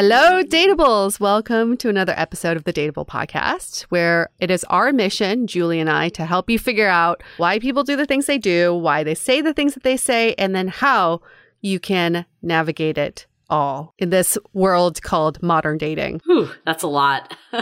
Hello, Dateables! Welcome to another episode of the Dateable Podcast, where it is our mission, Julie and I, to help you figure out why people do the things they do, why they say the things that they say, and then how you can navigate it all in this world called modern dating. Whew, that's a lot.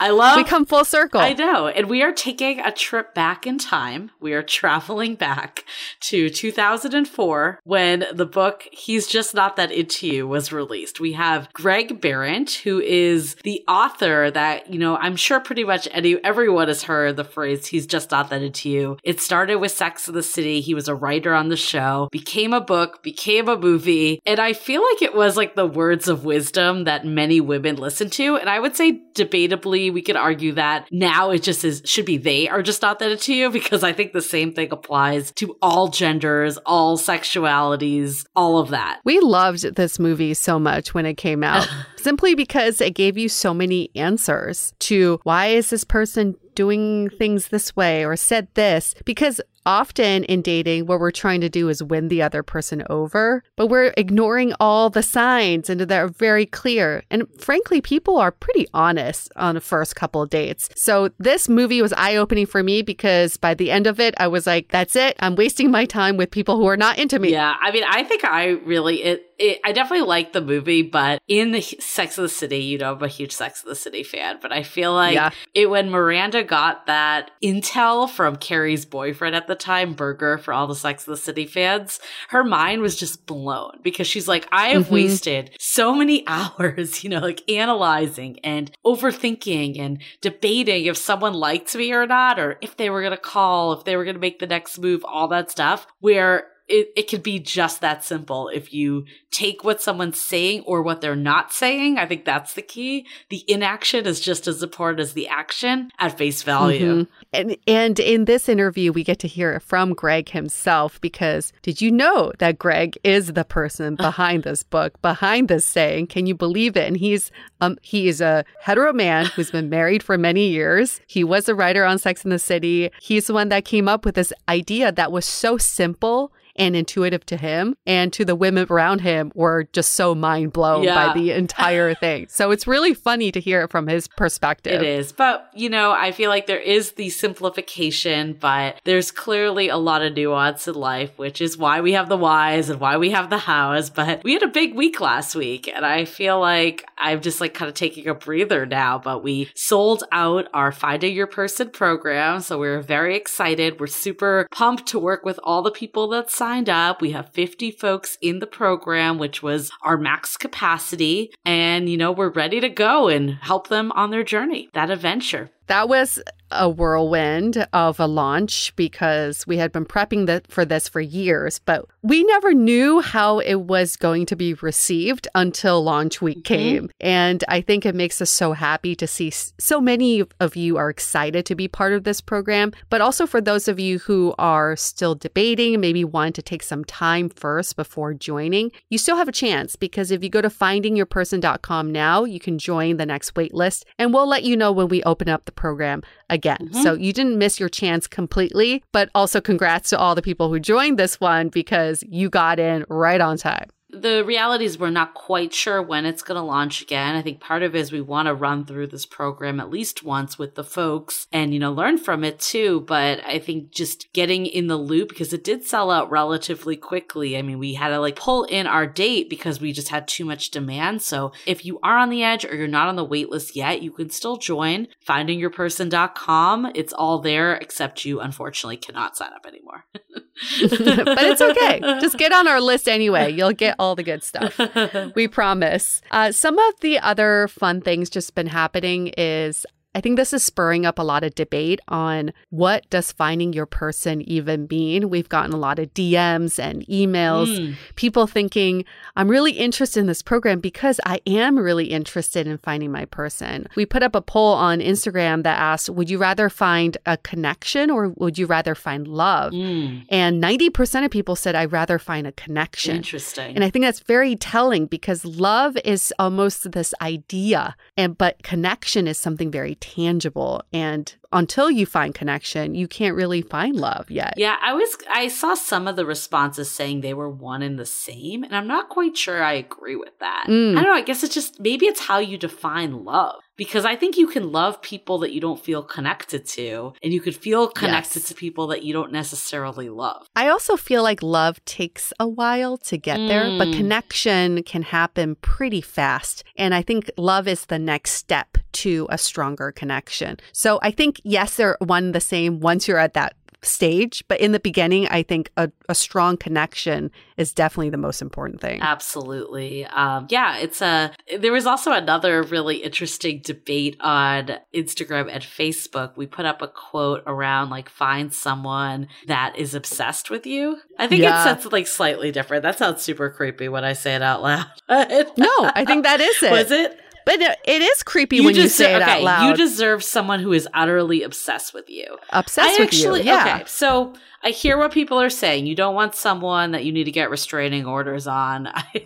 I love We come full circle. I know. And we are taking a trip back in time. We are traveling back to 2004 when the book He's Just Not That Into You was released. We have Greg Behrendt, who is the author that, you know, I'm sure pretty much any everyone has heard the phrase He's Just Not That Into You. It started with Sex of the City. He was a writer on the show, became a book, became a movie, and I feel like it was like the words of wisdom that many women listen to. And I would say debatably, we could argue that now it just is, should be they are just not that into you because I think the same thing applies to all genders, all sexualities, all of that. We loved this movie so much when it came out simply because it gave you so many answers to why is this person doing things this way or said this because often in dating, what we're trying to do is win the other person over, but we're ignoring all the signs and they're very clear. And frankly, people are pretty honest on the first couple of dates. So this movie was eye opening for me because by the end of it, I was like, that's it. I'm wasting my time with people who are not into me. Yeah. I mean, I think I really, it, it, I definitely like the movie, but in the Sex of the City, you know, I'm a huge Sex of the City fan, but I feel like yeah. it when Miranda got that intel from Carrie's boyfriend at the time, Berger for all the Sex of the City fans, her mind was just blown because she's like, I have mm-hmm. wasted so many hours, you know, like analyzing and overthinking and debating if someone liked me or not, or if they were going to call, if they were going to make the next move, all that stuff, where it, it could be just that simple if you take what someone's saying or what they're not saying. I think that's the key. The inaction is just as important as the action at face value. Mm-hmm. And and in this interview we get to hear from Greg himself because did you know that Greg is the person behind this book, behind this saying? Can you believe it? And he's um he is a hetero man who's been married for many years. He was a writer on Sex in the City. He's the one that came up with this idea that was so simple and intuitive to him and to the women around him were just so mind blown Yeah. by the entire thing. So it's really funny to hear it from his perspective. It is. But, you know, I feel like there is the simplification, but there's clearly a lot of nuance in life, which is why we have the whys and why we have the hows. But we had a big week last week, and I feel like I'm just like kind of taking a breather now. But we sold out our Finding Your Person program. So we're very excited. We're super pumped to work with all the people that signed up. We have 50 folks in the program, which was our max capacity. And, you know, we're ready to go and help them on their journey, that adventure. That was a whirlwind of a launch because we had been prepping the, for this for years, but we never knew how it was going to be received until launch week mm-hmm. came. And I think it makes us so happy to see so many of you are excited to be part of this program, but also for those of you who are still debating, maybe want to take some time first before joining, you still have a chance because if you go to findingyourperson.com now, you can join the next wait list and we'll let you know when we open up the program again. Mm-hmm. So you didn't miss your chance completely, but also congrats to all the people who joined this one because you got in right on time. The reality is we're not quite sure when it's going to launch again. I think part of it is we want to run through this program at least once with the folks and, you know, learn from it too. But I think just getting in the loop because it did sell out relatively quickly. I mean, we had to like pull in our date because we just had too much demand. So if you are on the edge or you're not on the wait list yet, you can still join findingyourperson.com. It's all there, except you unfortunately cannot sign up anymore. but it's okay. Just get on our list anyway. You'll get all the good stuff. We promise. Uh, some of the other fun things just been happening is I think this is spurring up a lot of debate on what does finding your person even mean. We've gotten a lot of DMs and emails, Mm. people thinking, I'm really interested in this program because I am really interested in finding my person. We put up a poll on Instagram that asked, Would you rather find a connection or would you rather find love? Mm. And 90% of people said, I'd rather find a connection. Interesting. And I think that's very telling because love is almost this idea, and but connection is something very tangible. And until you find connection, you can't really find love yet. Yeah, I was I saw some of the responses saying they were one and the same, and I'm not quite sure I agree with that. Mm. I don't know, I guess it's just maybe it's how you define love. Because I think you can love people that you don't feel connected to, and you could feel connected Yes. to people that you don't necessarily love. I also feel like love takes a while to get there, but Mm. connection can happen pretty fast. And I think love is the next step to a stronger connection. So I think, yes, they're one the same once you're at that stage, but in the beginning, I think a, a strong connection is definitely the most important thing. Absolutely. Um, yeah, it's a. There was also another really interesting debate on Instagram and Facebook. We put up a quote around like find someone that is obsessed with you. I think Yeah. it sounds like slightly different. That sounds super creepy when I say it out loud. No, I think that is it. Was it? But it is creepy when you say it okay, out loud. You deserve someone who is utterly obsessed with you. Obsessed I with actually, you. Yeah. okay. So I hear what people are saying. You don't want someone that you need to get restraining orders on. I,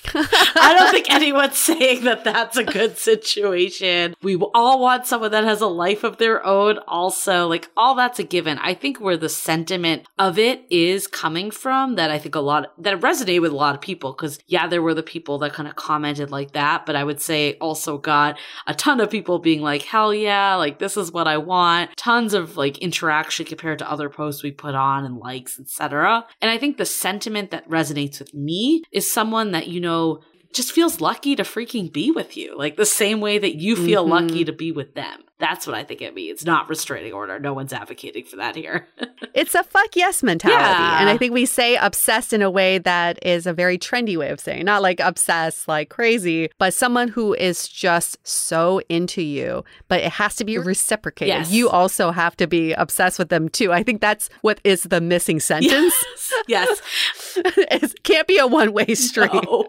I don't think anyone's saying that that's a good situation. We all want someone that has a life of their own. Also, like all that's a given. I think where the sentiment of it is coming from that I think a lot that resonated with a lot of people because yeah, there were the people that kind of commented like that, but I would say also got a ton of people being like, hell yeah, like this is what I want. Tons of like interaction compared to other posts we put on and likes, etc. And I think the sentiment that resonates with me is someone that, you know, just feels lucky to freaking be with you, like the same way that you feel Mhm. lucky to be with them. That's what I think it means, not restraining order. No one's advocating for that here. it's a fuck yes mentality. Yeah. And I think we say obsessed in a way that is a very trendy way of saying, not like obsessed like crazy, but someone who is just so into you, but it has to be reciprocated. Yes. You also have to be obsessed with them too. I think that's what is the missing sentence. yes. it can't be a one way street. No.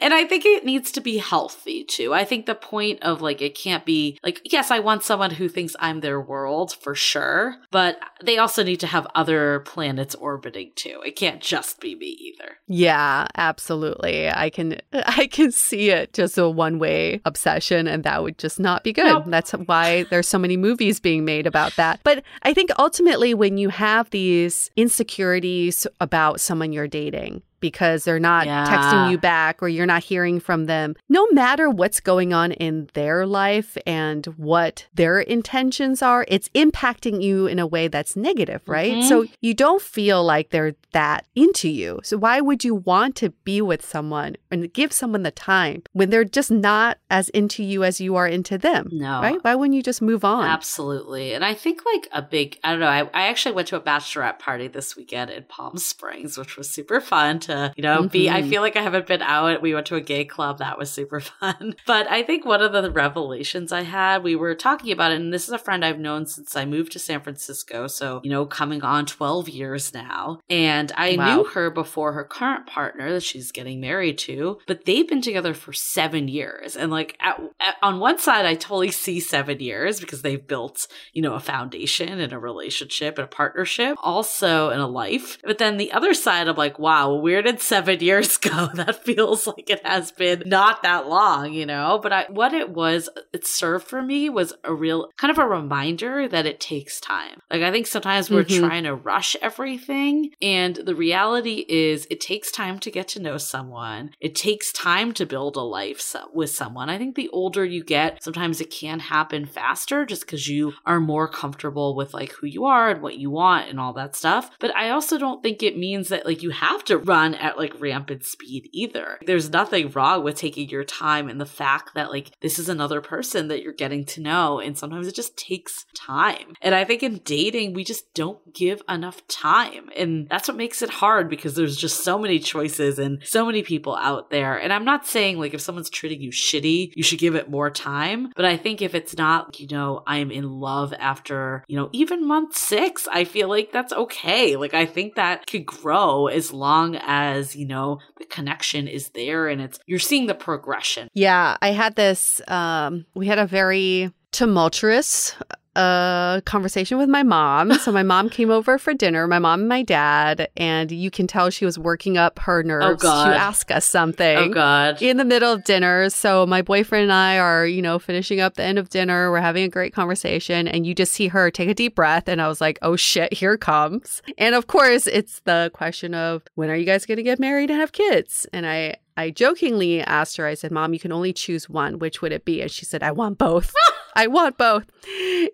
And I think it needs to be healthy too. I think the point of like, it can't be like, yes, I want someone who thinks I'm their world for sure, but they also need to have other planets orbiting too. It can't just be me either. Yeah, absolutely. I can I can see it just a one-way obsession and that would just not be good. Nope. That's why there's so many movies being made about that. But I think ultimately when you have these insecurities about someone you're dating, because they're not Yeah. texting you back or you're not hearing from them. No matter what's going on in their life and what their intentions are, it's impacting you in a way that's negative, right? Mhm. So you don't feel like they're that into you. So why would you want to be with someone and give someone the time when they're just not as into you as you are into them? No. Right? Why wouldn't you just move on? Absolutely. And I think like a big, I don't know, I, I actually went to a bachelorette party this weekend in Palm Springs, which was super fun to, you know, be, I Mhm. feel like I haven't been out. We went to a gay club. That was super fun. But I think one of the revelations I had, we were talking about it, and this is a friend I've known since I moved to San Francisco. So, you know, coming on 12 years now. And I Wow. knew her before her current partner that she's getting married to, but they've been together for seven years. And like at, at, on one side, I totally see seven years because they've built, you know, a foundation and a relationship and a partnership, also in a life. But then the other side, I'm like, wow, where did seven years go? That feels like it has been not that long, you know? But I, what it was, it served for me was a real kind of a reminder that it takes time. Like, I think sometimes we're Mhm. trying to rush everything. And the reality is, it takes time to get to know someone. It takes time to build a life with someone. I think the older you get, sometimes it can happen faster just because you are more comfortable with like who you are and what you want and all that stuff. But I also don't think it means that like you have to run at like rampant speed either. There's nothing wrong with taking your time and the fact that like this is another person that you're getting to know. And sometimes it just takes time. And I think in dating, we just don't give enough time. And that's what makes it hard because there's just so many choices and so many people out there. And I'm not saying like if someone's treating you shitty, you should give it more time. But I think if it's not, you know, I'm in love after, you know, even month six, I feel like that's okay. Like I think that could grow as long as, you know, the connection is there and it's, you're seeing the progression. Yeah, I had this. Um, we had a very tumultuous uh, conversation with my mom. So my mom came over for dinner, my mom and my dad, and you can tell she was working up her nerves to God. ask us something. Oh God. In the middle of dinner. So my boyfriend and I are, you know, finishing up the end of dinner. We're having a great conversation and you just see her take a deep breath and I was like, "Oh shit, here comes." And of course, it's the question of when are you guys going to get married and have kids? And I I jokingly asked her, I said, Mom, you can only choose one. Which would it be? And she said, I want both. I want both.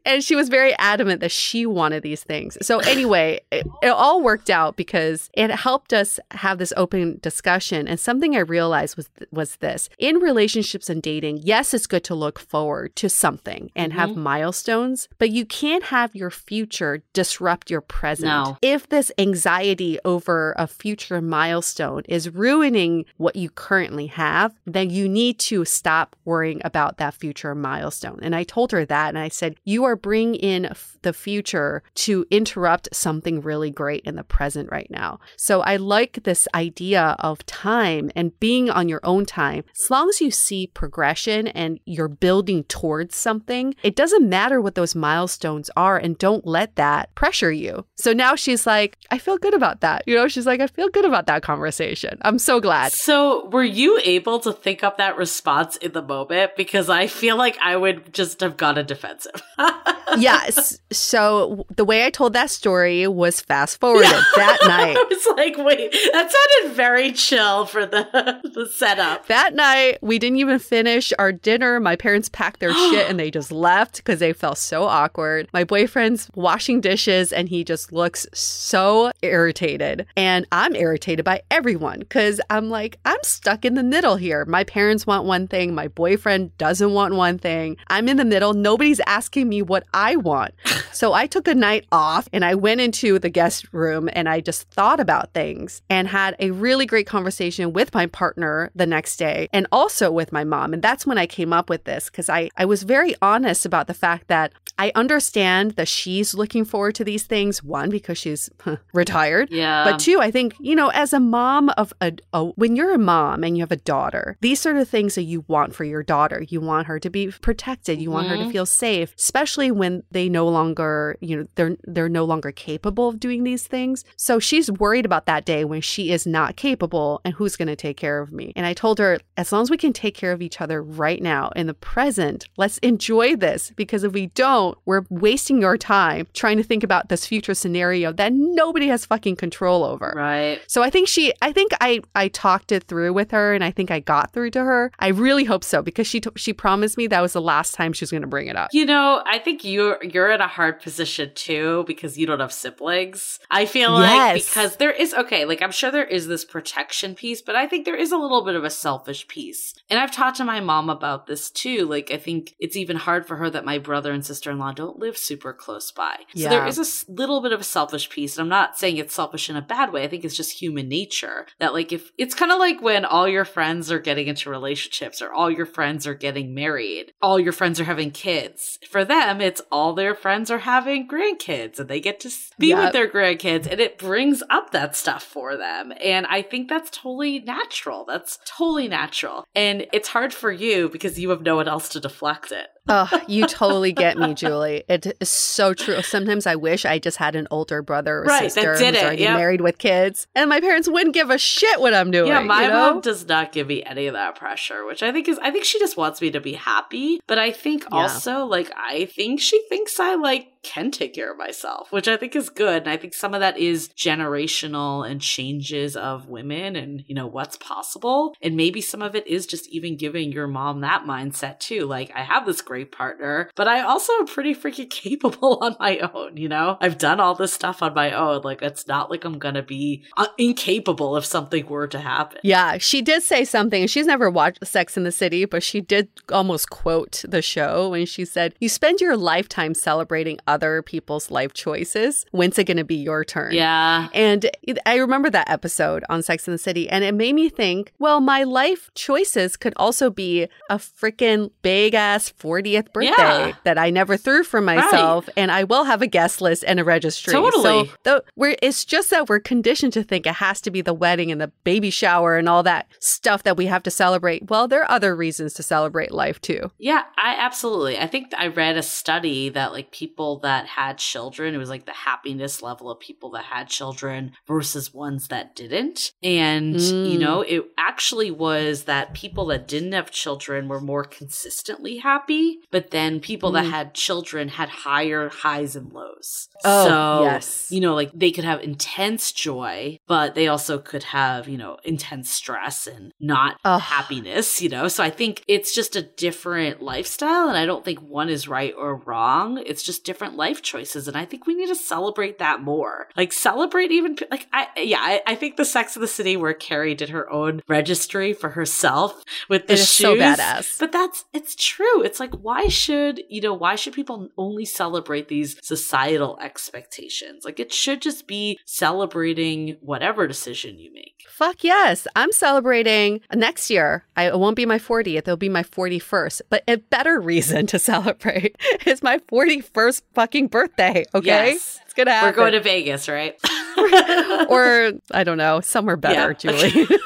And she was very adamant that she wanted these things. So, anyway, it, it all worked out because it helped us have this open discussion. And something I realized was, was this in relationships and dating, yes, it's good to look forward to something and have mm-hmm. milestones, but you can't have your future disrupt your present. No. If this anxiety over a future milestone is ruining what you currently have, then you need to stop worrying about that future milestone. And I told her that, and I said, You are bringing in f- the future to interrupt something really great in the present right now. So I like this idea of time and being on your own time. As long as you see progression and you're building towards something, it doesn't matter what those milestones are, and don't let that pressure you. So now she's like, I feel good about that. You know, she's like, I feel good about that conversation. I'm so glad. So, were you able to think up that response in the moment? Because I feel like I would just have gotten defensive. yes. So the way I told that story was fast forwarded that night. I was like, wait, that sounded very chill for the, the setup. That night, we didn't even finish our dinner. My parents packed their shit and they just left because they felt so awkward. My boyfriend's washing dishes and he just looks so irritated. And I'm irritated by everyone because I'm like, I'm stuck in the middle here. My parents want one thing, my boyfriend doesn't want one thing. I'm in the middle. Nobody's asking me what I want. so I took a night off and I went into the guest room and I just thought about things and had a really great conversation with my partner the next day and also with my mom. And that's when I came up with this because I, I was very honest about the fact that I understand that she's looking forward to these things. One, because she's retired. Yeah. But two, I think, you know, as a mom of a, a, when you're a mom and you have a daughter, these sort of things that you want for your daughter, you want her to be protected, you want her to Mhm. feel safe, especially when they no longer, you know, they're they're no longer capable of doing these things. So she's worried about that day when she is not capable and who's going to take care of me. And I told her, as long as we can take care of each other right now in the present, let's enjoy this because if we don't, we're wasting our time trying to think about this future scenario that nobody has fucking control over. Right. So I think she, I think I, I talked it through with her, and I think I got through to her. I really hope so because she, t- she promised me that was the last time she going to bring it up. You know, I think you're you're in a hard position too because you don't have siblings. I feel like because there is okay, like I'm sure there is this protection piece, but I think there is a little bit of a selfish piece. And I've talked to my mom about this too. Like I think it's even hard for her that my brother and sister-in-law don't live super close by. So there Yeah. is a little bit of a selfish piece. And I'm not saying it's selfish in a bad way. I think it's just human nature that like if it's kind of like when all your friends are getting into relationships or all your friends are getting married, all your friends are having kids. For them, it's all their friends are having grandkids and they get to be Yep. with their grandkids and it brings up that stuff for them. And I think that's totally natural. That's totally natural. And it's hard for you because you have no one else to deflect it. Oh, you totally get me, Julie. It is so true. Sometimes I wish I just had an older brother or Right, that sister did who's it, already yep. married with kids, and my parents wouldn't give a shit what I'm doing. Yeah, my you know? mom does not give me any of that pressure, which I think is I think she just wants me to be happy. But I think Yeah. also like I think she thinks I like can take care of myself, which I think is good. And I think some of that is generational and changes of women and you know what's possible. And maybe some of it is just even giving your mom that mindset too. Like I have this great partner, but I also am pretty freaking capable on my own, you know? I've done all this stuff on my own. Like it's not like I'm gonna be uh, incapable if something were to happen. Yeah, she did say something. She's never watched Sex in the City, but she did almost quote the show when she said, You spend your lifetime celebrating other people's life choices. When's it going to be your turn? Yeah. And it- I remember that episode on Sex in the City, and it made me think, well, my life choices could also be a freaking big ass 40th birthday Yeah. that I never threw for myself, and I will have a guest list and a registry. Totally. So the, we're, it's just that we're conditioned to think it has to be the wedding and the baby shower and all that stuff that we have to celebrate. Well, there are other reasons to celebrate life too. Yeah, I absolutely. I think I read a study that like people that had children, it was like the happiness level of people that had children versus ones that didn't. And, Mm. you know, it actually was that people that didn't have children were more consistently happy, but then people that Mm. had children had higher highs and lows. Oh, so, yes. you know, like they could have intense joy, but they also could have, you know, intense stress and not Ugh. happiness, you know? So I think it's just a different lifestyle. And I don't think one is right or wrong. It's just different life choices. And I think we need to celebrate that more. Like, celebrate even, like, I, yeah, I, I think the Sex of the City where Carrie did her own registry for herself with the shoes. so badass. But that's, it's true. It's like, why should, you know, why should people only celebrate these societal expectations? Like, it should just be celebrating whatever decision you make. Fuck yes. I'm celebrating next year. I, it won't be my 40th, it'll be my 41st. But a better reason to celebrate is my 41st fucking birthday. Okay. Yes. It's to happen. We're going to Vegas, right? or I don't know, somewhere better, Yeah. Julie.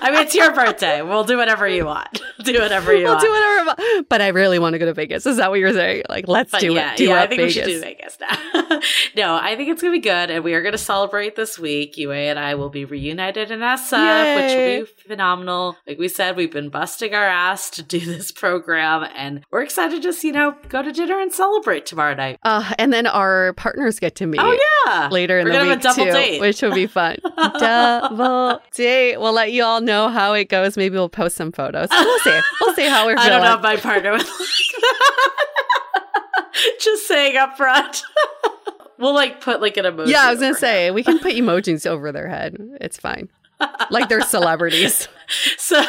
I mean, it's your birthday. We'll do whatever you want. do whatever you we'll want. do whatever. But I really want to go to Vegas. Is that what you're saying? Like, let's But do yeah, it. Do yeah, I think Vegas. we should do Vegas now. no, I think it's gonna be good, and we are gonna celebrate this week. Yue and I will be reunited in SF, which will be phenomenal. Like we said, we've been busting our ass to do this program, and we're excited to just you know go to dinner and celebrate tomorrow night. Uh, and then our partners get to meet. Oh yeah, Later in We're the week have a double too, date. which will be fun. double date. We'll let you all know how it goes. Maybe we'll post some photos. We'll see. We'll see how we're feeling. I don't know if my partner would like that. Just saying up front. we'll like put like an emoji. yeah, I was gonna say we can put emojis over their head. It's fine. Like they're celebrities. So,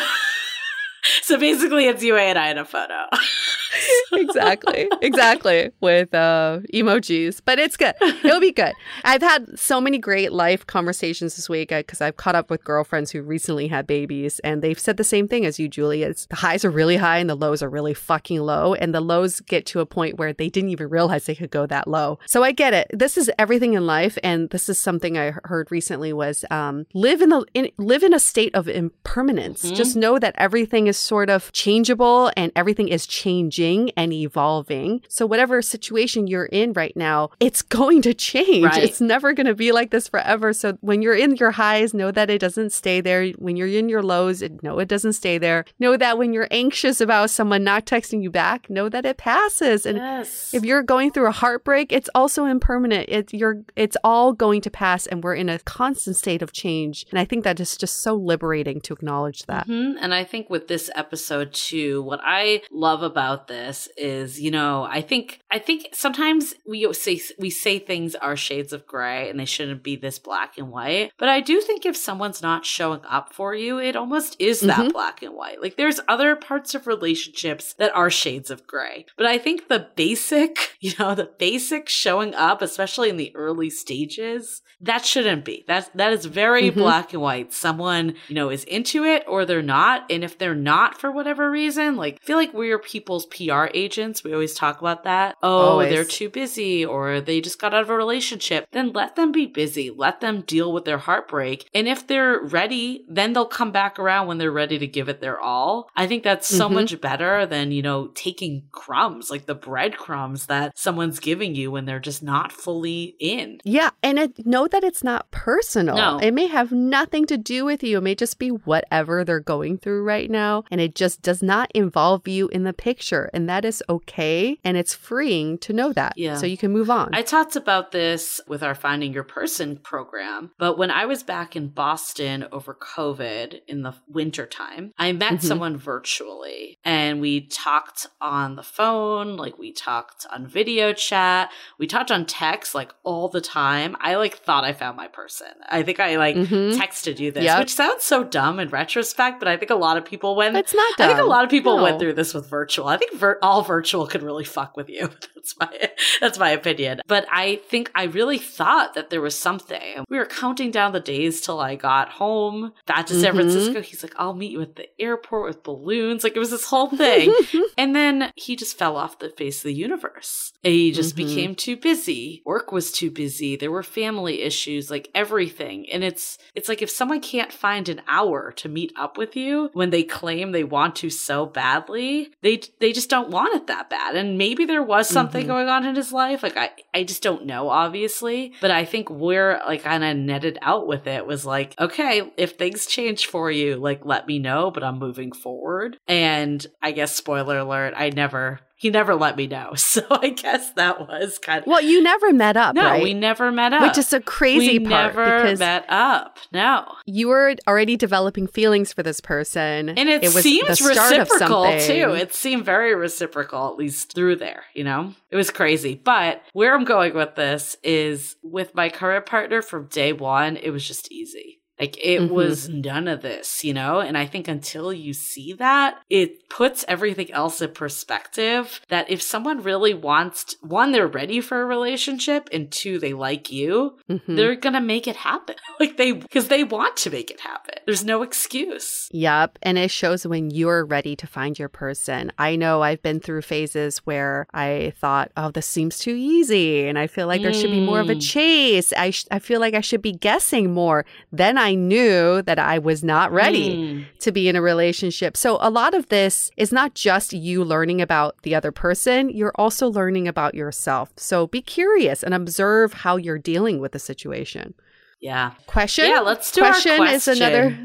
so basically, it's you and I in a photo. exactly. Exactly. With uh emojis. But it's good. It'll be good. I've had so many great life conversations this week because I've caught up with girlfriends who recently had babies and they've said the same thing as you, Julie. It's the highs are really high and the lows are really fucking low. And the lows get to a point where they didn't even realize they could go that low. So I get it. This is everything in life. And this is something I heard recently was um live in the in, live in a state of impermanence. Mhm. Just know that everything is sort of changeable and everything is changing and evolving. So whatever situation you're in right now, it's going to change. Right. It's never going to be like this forever. So when you're in your highs, know that it doesn't stay there. When you're in your lows, it, know it doesn't stay there. Know that when you're anxious about someone not texting you back, know that it passes. And yes. if you're going through a heartbreak, it's also impermanent. It's you're it's all going to pass and we're in a constant state of change. And I think that is just so liberating to acknowledge that. Mhm. And I think with this episode too, what I love about this is, you know, I think I think sometimes we say we say things are shades of gray and they shouldn't be this black and white. But I do think if someone's not showing up for you, it almost is that Mhm. black and white. Like there's other parts of relationships that are shades of gray. But I think the basic, you know, the basic showing up, especially in the early stages, that shouldn't be. That that is very Mhm. black and white. Someone, you know, is into it or they're not. And if they're not for whatever reason, like I feel like we're people's PR agents. We always talk about that. Oh, Always. they're too busy or they just got out of a relationship. Then let them be busy. Let them deal with their heartbreak. And if they're ready, then they'll come back around when they're ready to give it their all. I think that's so Mhm. much better than, you know, taking crumbs, like the breadcrumbs that someone's giving you when they're just not fully in. Yeah, and it, know that it's not personal. No. It may have nothing to do with you. It may just be whatever they're going through right now, and it just does not involve you in the picture, and that is okay, and it's freeing to know that. Yeah. So you can move on. I talked about this with our Finding Your Person program, but when I was back in Boston over COVID in the wintertime, I met Mhm. someone virtually and we talked on the phone, like we talked on video chat, we talked on text like all the time. I like thought I found my person. I think I like Mhm. texted you this, Yep. which sounds so dumb in retrospect, but I think a lot of people went it's not I think a lot of people No. went through this with virtual. I think vir- all virtual could really fuck with you. That's my that's my opinion. But I think I really thought that there was something. We were counting down the days till I got home back to San Mhm. Francisco. He's like, "I'll meet you at the airport with balloons." Like it was this whole thing. and then he just fell off the face of the universe. He just Mhm. became too busy. Work was too busy. There were family issues, like everything. And it's it's like if someone can't find an hour to meet up with you when they claim they want to so badly, they they just don't want it that bad. And maybe there was something Mhm. going on in his life. Like I I just don't know, obviously. But I think we're like kind of netted out with it was like, okay, if things change for you, like let me know, but I'm moving forward. And I guess spoiler alert, I never he never let me know. So I guess that was kind of well, you never met up, no, right? we never met up. Which is a crazy part. we part never met up. No, you were already developing feelings for this person, and it, was the seems reciprocal too. It seemed very reciprocal, at least through there. You know, it was crazy. But where I'm going with this is with my current partner from day one. It was just easy. Like it Mhm. was none of this, you know? And I think until you see that, it puts everything else in perspective that if someone really wants, to, one, they're ready for a relationship, and two, they like you, Mhm. they're gonna make it happen. Like they, because they want to make it happen. There's no excuse. Yep. And it shows when you're ready to find your person. I know I've been through phases where I thought, oh, this seems too easy. And I feel like there should be more of a Mm. chase. I, sh- I feel like I should be guessing more. Then I I knew that I was not ready Mm. to be in a relationship. So a lot of this is not just you learning about the other person, you're also learning about yourself. So be curious and observe how you're dealing with the situation. Yeah. Question? Yeah, let's do our question is another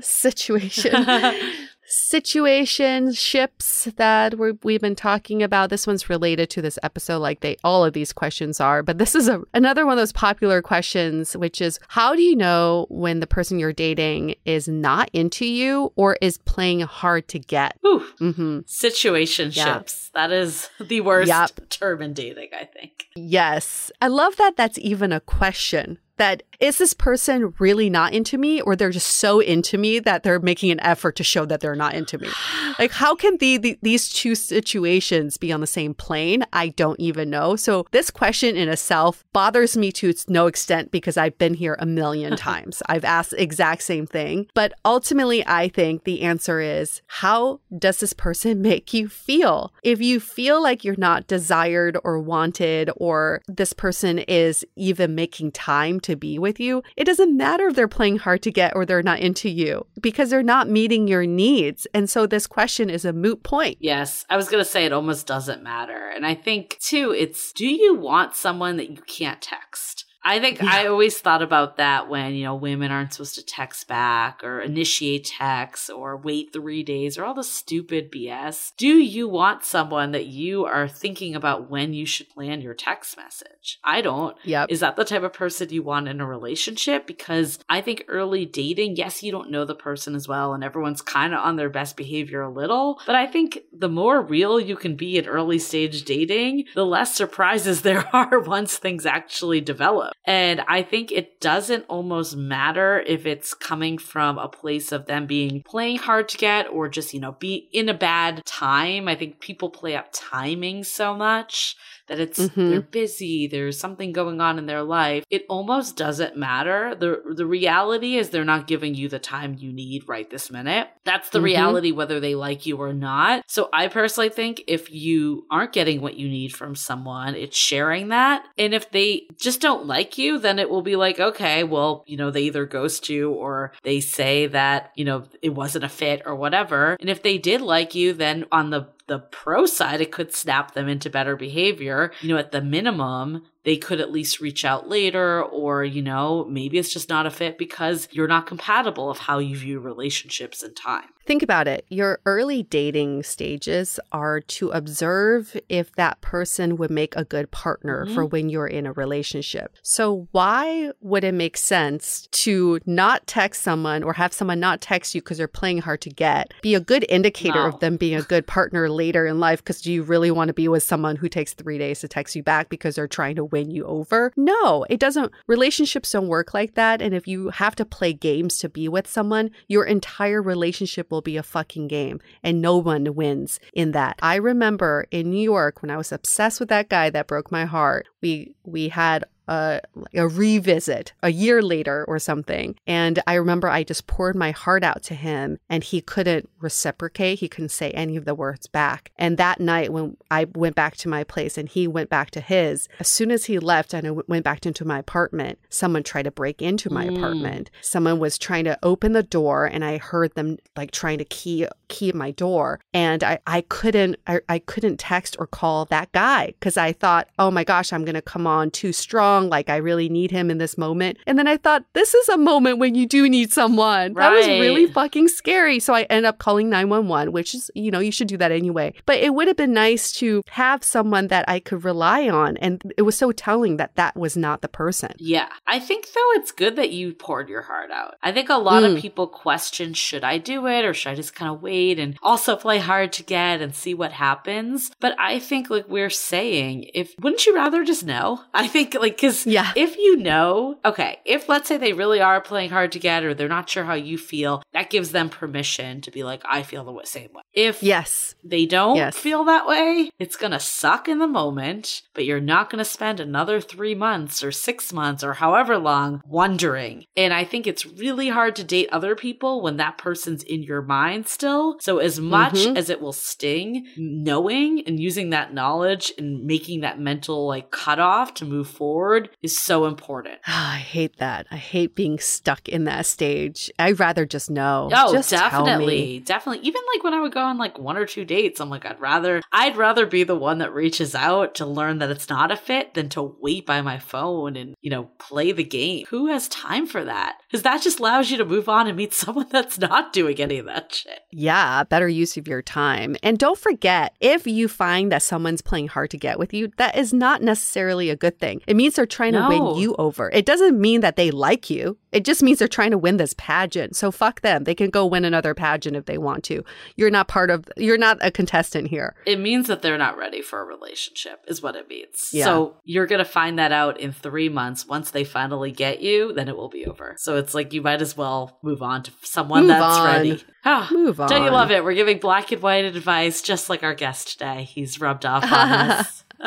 question. situation. situationships that we're, we've been talking about. This one's related to this episode, like they all of these questions are. But this is a, another one of those popular questions, which is how do you know when the person you're dating is not into you or is playing hard to get? Whew. hmm Situationships. That is the worst Yep. term in dating, I think. Yes. I love that that's even a question. That is this person really not into me or they're just so into me that they're making an effort to show that they're not into me? Like how can the, the these two situations be on the same plane? I don't even know. So this question in itself bothers me to no extent because I've been here a million times. I've asked the exact same thing, but ultimately I think the answer is how does this person make you feel? If you feel like you're not desired or wanted or this person is even making time to be with you, it doesn't matter if they're playing hard to get or they're not into you because they're not meeting your needs. And so this question is a moot point. Yes, I was going to say it almost doesn't matter. And I think, too, it's do you want someone that you can't text? I think I always thought about that when, you know, women aren't supposed to text back or initiate texts or wait three days or all the stupid BS. Do you want someone that you are thinking about when you should plan your text message? I don't. Yep. Is that the type of person you want in a relationship? Because I think early dating, yes, you don't know the person as well, and everyone's kind of on their best behavior a little. But I think the more real you can be at early stage dating, the less surprises there are once things actually develop. And I think it doesn't almost matter if it's coming from a place of them being playing hard to get or just, you know, be in a bad time. I think people play up timing so much that it's Mhm. they're busy, there's something going on in their life. It almost doesn't matter. The the reality is they're not giving you the time you need right this minute. That's the Mhm. reality whether they like you or not. So I personally think if you aren't getting what you need from someone, it's sharing that. And if they just don't like you, then it will be like, okay, well, you know, they either ghost you or they say that, you know, it wasn't a fit or whatever. And if they did like you, then on the the pro side, it could snap them into better behavior. You know, at the minimum, they could at least reach out later, or, you know, maybe it's just not a fit because you're not compatible of how you view relationships and time. Think about it. Your early dating stages are to observe if that person would make a good partner Mhm. for when you're in a relationship. So, why would it make sense to not text someone or have someone not text you because they're playing hard to get? Be a good indicator No. of them being a good partner later in life because do you really want to be with someone who takes three days to text you back because they're trying to win you over? No, it doesn't. Relationships don't work like that. And if you have to play games to be with someone, your entire relationship will be a fucking game and no one wins in that. I remember in New York when I was obsessed with that guy that broke my heart. We we had a, a revisit a year later or something. And I remember I just poured my heart out to him and he couldn't reciprocate. He couldn't say any of the words back. And that night when I went back to my place and he went back to his, as soon as he left and I went back into my apartment, someone tried to break into my Mm. apartment. Someone was trying to open the door and I heard them like trying to key key my door. And I, I couldn't I, I couldn't text or call that guy because I thought, oh my gosh, I'm gonna come on too strong. Like I really need him in this moment. And then I thought, this is a moment when you do need someone. That was really fucking scary. So I end up calling 911, which is, you know, you should do that anyway. But it would have been nice to have someone that I could rely on. And it was so telling that that was not the person. Yeah. I think, though, it's good that you poured your heart out. I think a lot Mm. of people question should I do it or should I just kind of wait and also play hard to get and see what happens? But I think, like we're saying, if wouldn't you rather just know? I think, like, because Yeah. if you know, okay, if let's say they really are playing hard to get or they're not sure how you feel, that gives them permission to be like, I feel the same way. If Yes. they don't Yes. feel that way, it's going to suck in the moment, but you're not going to spend another three months or six months or however long wondering. And I think it's really hard to date other people when that person's in your mind still. So, as much Mhm. as it will sting, knowing and using that knowledge and making that mental like cutoff to move forward forward is so important. I hate that. I hate being stuck in that stage. I'd rather just know. Oh, just definitely. Definitely. Even like when I would go on like one or two dates, I'm like, I'd rather I'd rather be the one that reaches out to learn that it's not a fit than to wait by my phone and, you know, play the game. Who has time for that? Because that just allows you to move on and meet someone that's not doing any of that shit. Yeah, better use of your time. And don't forget, if you find that someone's playing hard to get with you, that is not necessarily a good thing. It means they're trying No. to win you over. It doesn't mean that they like you. It just means they're trying to win this pageant. So fuck them. They can go win another pageant if they want to. You're not part of you're not a contestant here. It means that they're not ready for a relationship, is what it means. Yeah. So you're going to find that out in three months. Once they finally get you, then it will be over. So it's like you might as well move on to someone Move that's on. ready. Ah, Move on. Don't you love it? We're giving black and white advice, just like our guest today. He's rubbed off on us.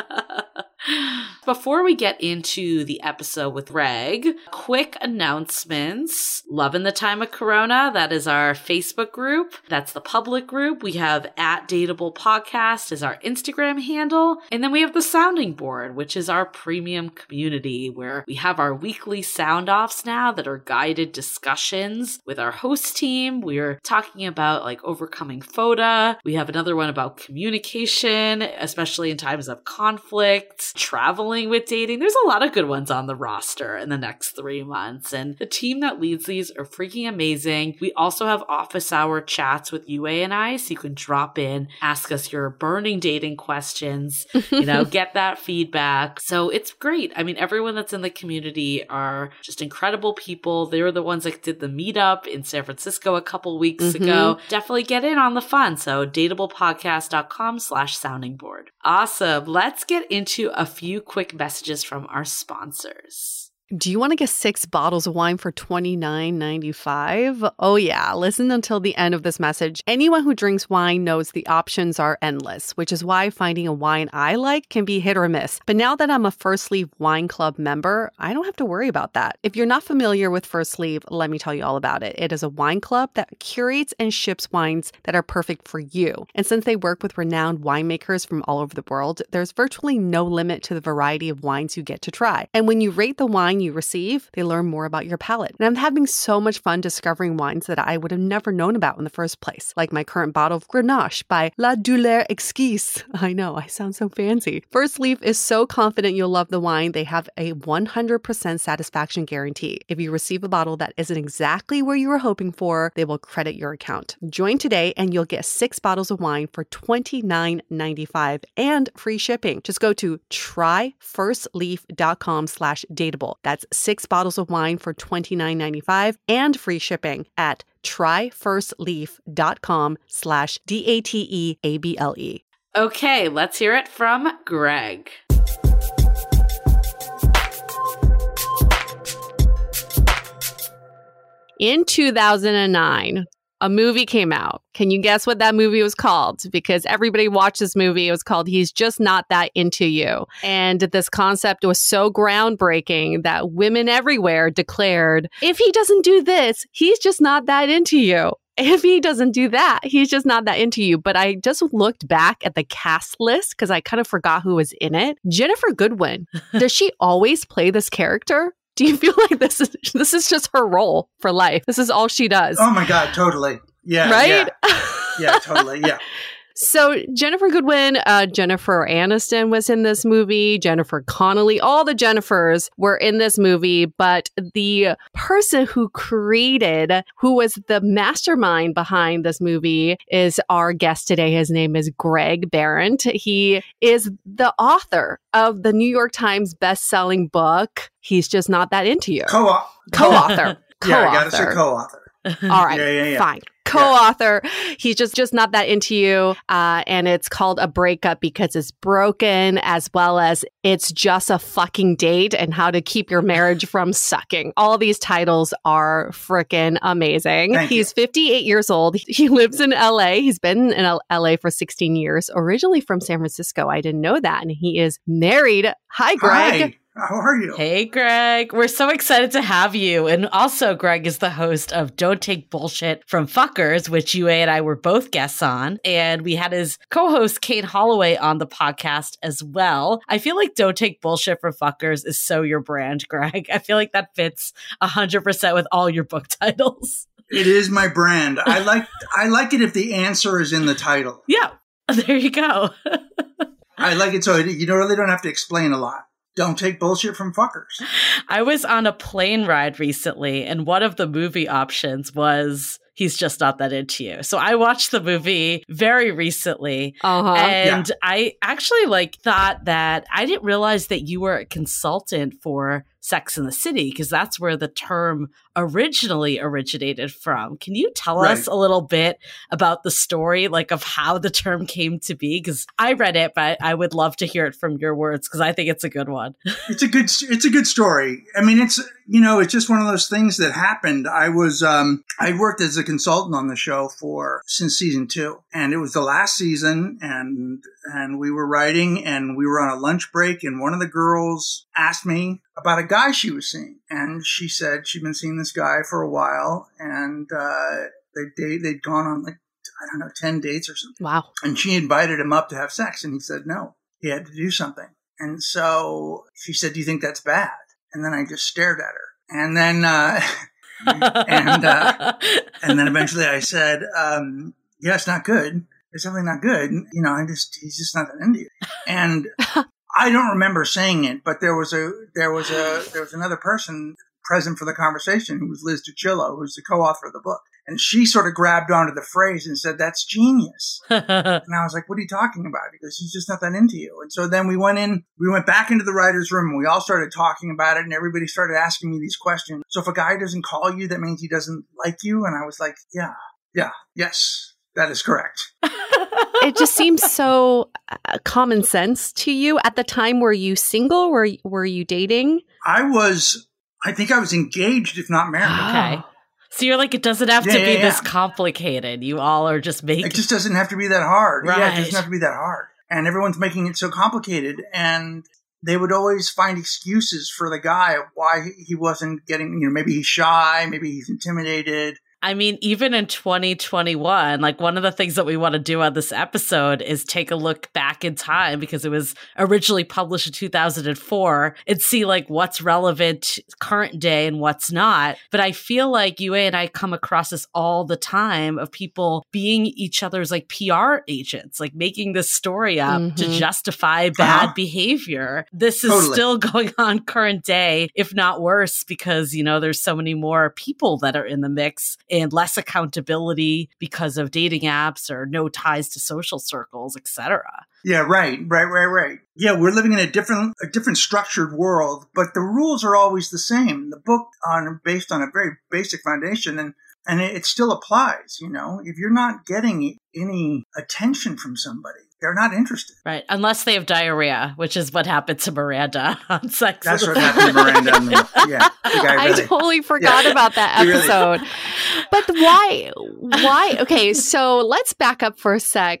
Before we get into the episode with Greg, quick announcements. Loving the time of Corona. That is our Facebook group. That's the public group. We have at Dateable Podcast is our Instagram handle. And then we have the sounding board, which is our premium community where we have our weekly sound offs now that are guided discussions with our host team. We're talking about like overcoming FODA. We have another one about communication, especially in times of conflict, traveling with dating. There's a lot of good ones on the roster in the next three months. And the team that leads these are freaking amazing. We also have office hour chats with Yue and I, so you can drop in, ask us your burning dating questions, you know, get that feedback. So it's great. I mean, everyone that's in the community are just incredible people. They were the ones that did the meetup in San Francisco a couple weeks Mhm. ago. Definitely get in on the fun. So dateablepodcast.com slash sounding board. Awesome. Let's get into a few quick messages from our sponsors. Do you want to get six bottles of wine for twenty nine ninety five? Oh, yeah. Listen until the end of this message. Anyone who drinks wine knows the options are endless, which is why finding a wine I like can be hit or miss. But now that I'm a First Leaf Wine Club member, I don't have to worry about that. If you're not familiar with First Leaf, let me tell you all about it. It is a wine club that curates and ships wines that are perfect for you. And since they work with renowned winemakers from all over the world, there's virtually no limit to the variety of wines you get to try. And when you rate the wine you receive, they learn more about your palate. And I'm having so much fun discovering wines that I would have never known about in the first place, like my current bottle of Grenache by La Douleur Exquise. I know, I sound so fancy. First Leaf is so confident you'll love the wine, they have a 100% satisfaction guarantee. If you receive a bottle that isn't exactly where you were hoping for, they will credit your account. Join today and you'll get six bottles of wine for $29.95 and free shipping. Just go to tryfirstleaf.com slash dateable. Six bottles of wine for $29.95 and free shipping at tryfirstleaf.com slash D-A-T-E-A-B-L-E. Okay, let's hear it from Greg. In 2009, a movie came out. Can you guess what that movie was called? Because everybody watched this movie. It was called He's Just Not That Into You. And this concept was so groundbreaking that women everywhere declared if he doesn't do this, he's just not that into you. If he doesn't do that, he's just not that into you. But I just looked back at the cast list because I kind of forgot who was in it. Ginnifer Goodwin. Does she always play this character? Do you feel like this is this is just her role for life? This is all she does, Oh my god, totally. Yeah. right? Yeah, yeah totally. Yeah. So Ginnifer Goodwin, uh, Jennifer Aniston was in this movie. Jennifer Connelly, all the Jennifers were in this movie. But the person who created, who was the mastermind behind this movie, is our guest today. His name is Greg Behrendt. He is the author of the New York Times best-selling book. He's just not that into you. Co-author. Co-author. Yeah, I gotta say Co-author. co-author. All right, Yeah, yeah, yeah. fine. Co-author. He's just just not that into you, uh, and it's called a breakup because it's broken, as well as it's just a fucking date and how to keep your marriage from sucking. All these titles are freaking amazing. Thank you. He's 58 years old. He lives in LA. He's been in L- LA for 16 years. Originally from San Francisco. I didn't know that, and he is married. Hi, Greg. Hi. How are you? Hey, Greg. We're so excited to have you. And also, Greg is the host of Don't Take Bullshit from Fuckers, which you and I were both guests on. And we had his co host, Kate Holloway, on the podcast as well. I feel like Don't Take Bullshit from Fuckers is so your brand, Greg. I feel like that fits 100% with all your book titles. It is my brand. I like I like it if the answer is in the title. Yeah, there you go. I like it so you don't really don't have to explain a lot. Don't take bullshit from fuckers. I was on a plane ride recently, and one of the movie options was he's just not that into you. So I watched the movie very recently Uh-huh. and I actually like thought that I didn't realize that you were a consultant for Sex in the City because that's where the term originally originated from. Can you tell Right. us a little bit about the story like of how the term came to be because I read it but I would love to hear it from your words because I think it's a good one. It's a good it's a good story. I mean, it's you know, it's just one of those things that happened. I was um I worked as a consultant on the show for since season 2, and it was the last season and and we were writing and we were on a lunch break and one of the girls asked me about a guy she was seeing and she said she'd been seeing this guy for a while and uh they date they'd gone on like I don't know 10 dates or something. Wow. and she invited him up to have sex and he said no. He had to do something. And so she said do you think that's bad? And then i just stared at her. And then uh, And, uh, and then eventually i said um, yeah it's not good. It's definitely not good. You know i just he's just not that into you. And i don't remember saying it but there was a there was a there was another person present for the conversation who was liz Tuccillo, who's the co-author of the book and she sort of grabbed onto the phrase and said that's genius and I was like, what are you talking about? He goes, he's just not that into you. And so then we went in, we went back into the writer's room and we all started talking about it and everybody started asking me these questions. So if a guy doesn't call you, that means he doesn't like you. And I was like, yeah, yeah, yes, that is correct. it just seems so uh, common sense to you. At the time, were you single? Were were you dating? I was, I think I was engaged, if not married. Okay. So you're like, it doesn't have Yeah, to be yeah, this yeah. complicated. You all are just making. It just doesn't have to be that hard. Yeah, it Right. doesn't have to be that hard. And everyone's making it so complicated. And they would always find excuses for the guy why he wasn't getting, you know, maybe he's shy, maybe he's intimidated. I mean, even in 2021, like one of the things that we want to do on this episode is take a look back in time because it was originally published in 2004 and see like what's relevant current day and what's not. But I feel like you and I come across this all the time of people being each other's like PR agents, like making this story up to Mhm. justify bad Uh-huh. behavior. This is Totally. still going on current day, if not worse, because, you know, there's so many more people that are in the mix and less accountability because of dating apps or no ties to social circles, etc. Yeah, right, right, right, right. Yeah, we're living in a different, a different structured world, but the rules are always the same. The book on based on a very basic foundation, and and it, it still applies. You know, if you're not getting any attention from somebody, they're not interested. Right. Unless they have diarrhea, which is what happened to Miranda on Sex. That's and what happened to Miranda. And yeah, the I really. totally forgot Yeah. about that You really- episode. But why? Why? Okay, so let's back up for a sec.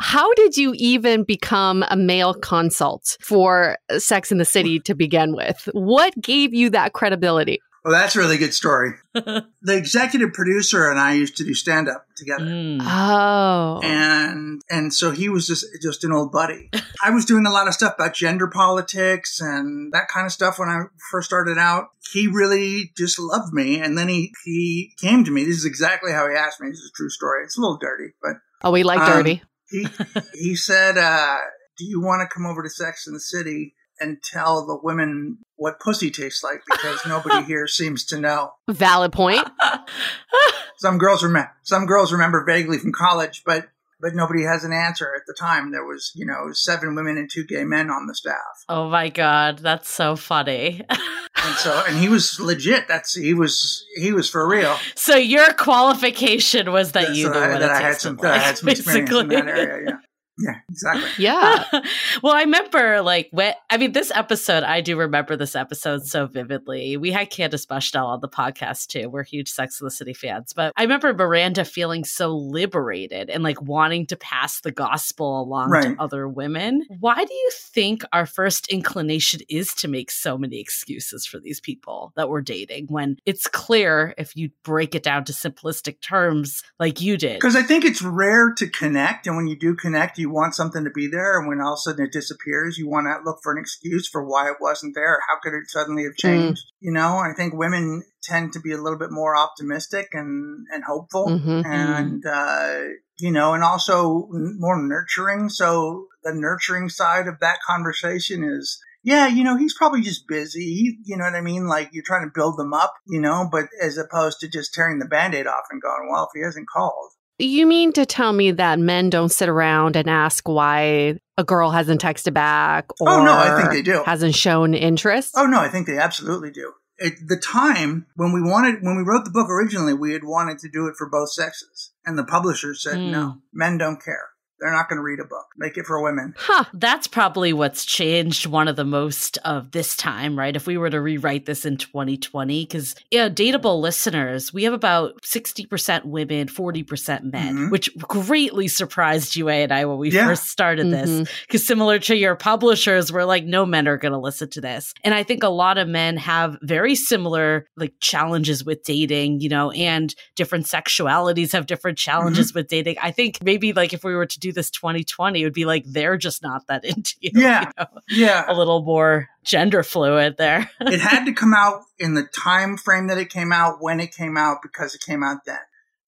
How did you even become a male consult for Sex in the City to begin with? What gave you that credibility? Well, that's a really good story. the executive producer and I used to do stand up together. Mm. Oh. and and so he was just just an old buddy. I was doing a lot of stuff about gender politics and that kind of stuff when I first started out. He really just loved me, and then he he came to me. This is exactly how he asked me. This is a true story. It's a little dirty, but oh, we like um, dirty. he he said, uh, "Do you want to come over to Sex in the City?" And tell the women what pussy tastes like because nobody here seems to know. Valid point. Some girls remember. Some girls remember vaguely from college, but but nobody has an answer at the time. There was you know seven women and two gay men on the staff, oh my God. That's so funny. and so and he was legit. That's he was he was for real. so your qualification was that That's you that knew I, that I had some like, that I had some experience in basically. that area. Yeah. Yeah, exactly. Yeah. well, I remember like when I mean this episode, I do remember this episode so vividly. We had Candace Bushnell on the podcast too. We're huge Sex of the City fans. But I remember Miranda feeling so liberated and like wanting to pass the gospel along Right. to other women. Why do you think our first inclination is to make so many excuses for these people that we're dating when it's clear if you break it down to simplistic terms like you did? Because I think it's rare to connect, and when you do connect, you want something to be there, and when all of a sudden it disappears, you want to look for an excuse for why it wasn't there. How could it suddenly have changed? You know, I think women tend to be a little bit more optimistic and and hopeful, Mhm. and uh, you know, and also more nurturing. So the nurturing side of that conversation is. Yeah, you know, he's probably just busy. He, you know what I mean? Like you're trying to build them up, you know, but as opposed to just tearing the band-aid off and going, well, if he hasn't called, You mean to tell me that men don't sit around and ask why a girl hasn't texted back or Oh, no, I think they do. hasn't shown interest? Oh no, I think they absolutely do. At the time when we wanted, when we wrote the book originally, we had wanted to do it for both sexes, and the publisher said, Mm. "No, men don't care. They're not going to read a book. Make it for women." Huh. That's probably what's changed one of the most of this time, right? If we were to rewrite this in 2020, because yeah, dateable listeners, we have about 60% women, 40% men, Mhm. which greatly surprised you and I when we Yeah. first started this. Mhm. Because similar to your publishers, we're like, no men are going to listen to this. And I think a lot of men have very similar like challenges with dating, you know, and different sexualities have different challenges with dating. I think maybe like if we were to do this 2020, it would be like they're just not that into you. Yeah. you know? Yeah, A little more gender fluid there. it had to come out in the time frame that it came out, when it came out, because it came out then.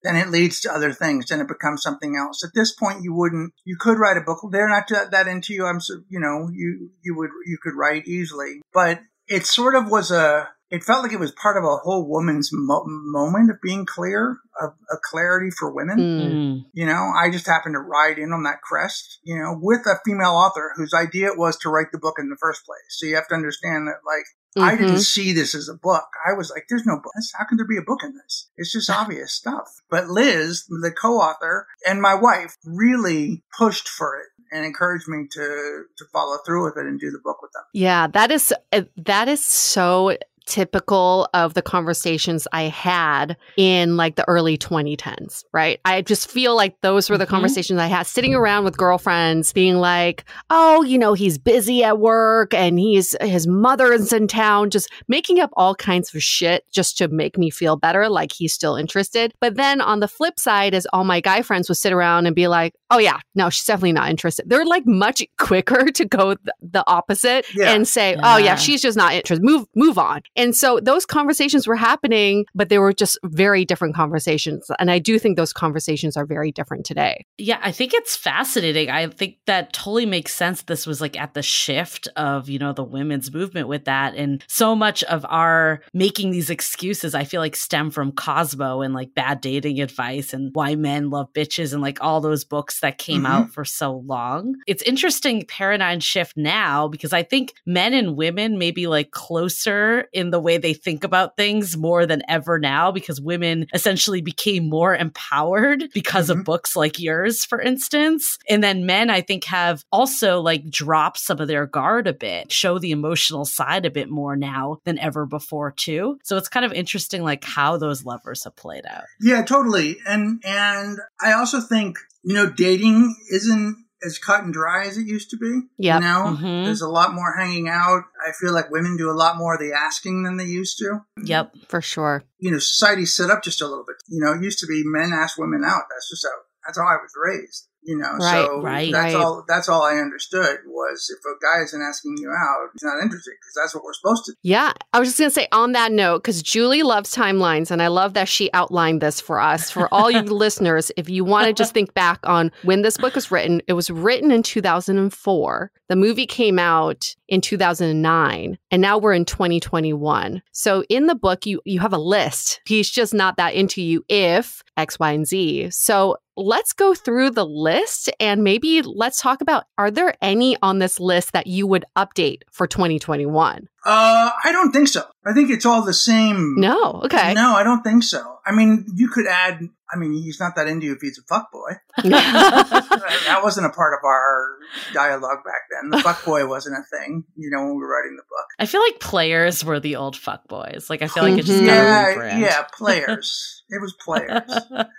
Then it leads to other things. Then it becomes something else. At this point, you wouldn't. You could write a book. They're not that, that into you. I'm, so, you know, you you would you could write easily, but it sort of was a. It felt like it was part of a whole woman's mo- moment of being clear, of a clarity for women. Mm. You know, I just happened to ride in on that crest, you know, with a female author whose idea it was to write the book in the first place. So you have to understand that, like, I didn't Mhm. see this as a book. I was like, there's no book. How can there be a book in this? It's just obvious stuff. But Liz, the co-author, and my wife really pushed for it and encouraged me to, to follow through with it and do the book with them. Yeah, that is uh, that is so typical of the conversations I had in like the early 2010s, right? I just feel like those were the Mhm. conversations I had sitting around with girlfriends being like, "Oh, you know, he's busy at work and he's his mother is in town," just making up all kinds of shit just to make me feel better like he's still interested. But then on the flip side is all my guy friends would sit around and be like, "Oh yeah, no, she's definitely not interested." They're like much quicker to go th- the opposite Yeah. and say, "Oh Yeah. yeah, she's just not interested. Move move on." And so those conversations were happening, but they were just very different conversations. And I do think those conversations are very different today. Yeah, I think it's fascinating. I think that totally makes sense. This was like at the shift of, you know, the women's movement with that. And so much of our making these excuses, I feel like stem from Cosmo and like bad dating advice and why men love bitches and like all those books that came Mhm. out for so long. It's interesting paradigm shift now because I think men and women may be like closer in the way they think about things more than ever now because women essentially became more empowered because of Mhm. books like yours, for instance. And then men, I think, have also like dropped some of their guard a bit, show the emotional side a bit more now than ever before, too. So it's kind of interesting, like how those levers have played out. Yeah, totally. And and I also think you know dating isn't as cut and dry as it used to be. Yep. You know, Mhm. there's a lot more hanging out. I feel like women do a lot more of the asking than they used to. Yep. For sure. You know, society set up just a little bit. You know, it used to be men ask women out. That's just how that's how I was raised. You know, Right, so right. that's Right. all. That's all I understood was if a guy isn't asking you out, he's not interested because that's what we're supposed to. do. Yeah. I was just going to say on that note, because Julie loves timelines, and I love that she outlined this for us. For all you listeners, if you want to just think back on when this book was written, it was written in 2004. The movie came out in 2009, and now we're in 2021. So in the book, you, you have a list. He's just not that into you if X, Y, and Z. So let's go through the list and maybe let's talk about are there any on this list that you would update for 2021? Uh, I don't think so. I think it's all the same. No. Okay. No, I don't think so. I mean, you could add. I mean, he's not that into you if he's a fuck boy. that wasn't a part of our dialogue back then. The fuck boy wasn't a thing, you know, when we were writing the book. I feel like players were the old fuck boys. Like I feel like it just Mhm. got a Yeah, rebrand. yeah, players. It was players.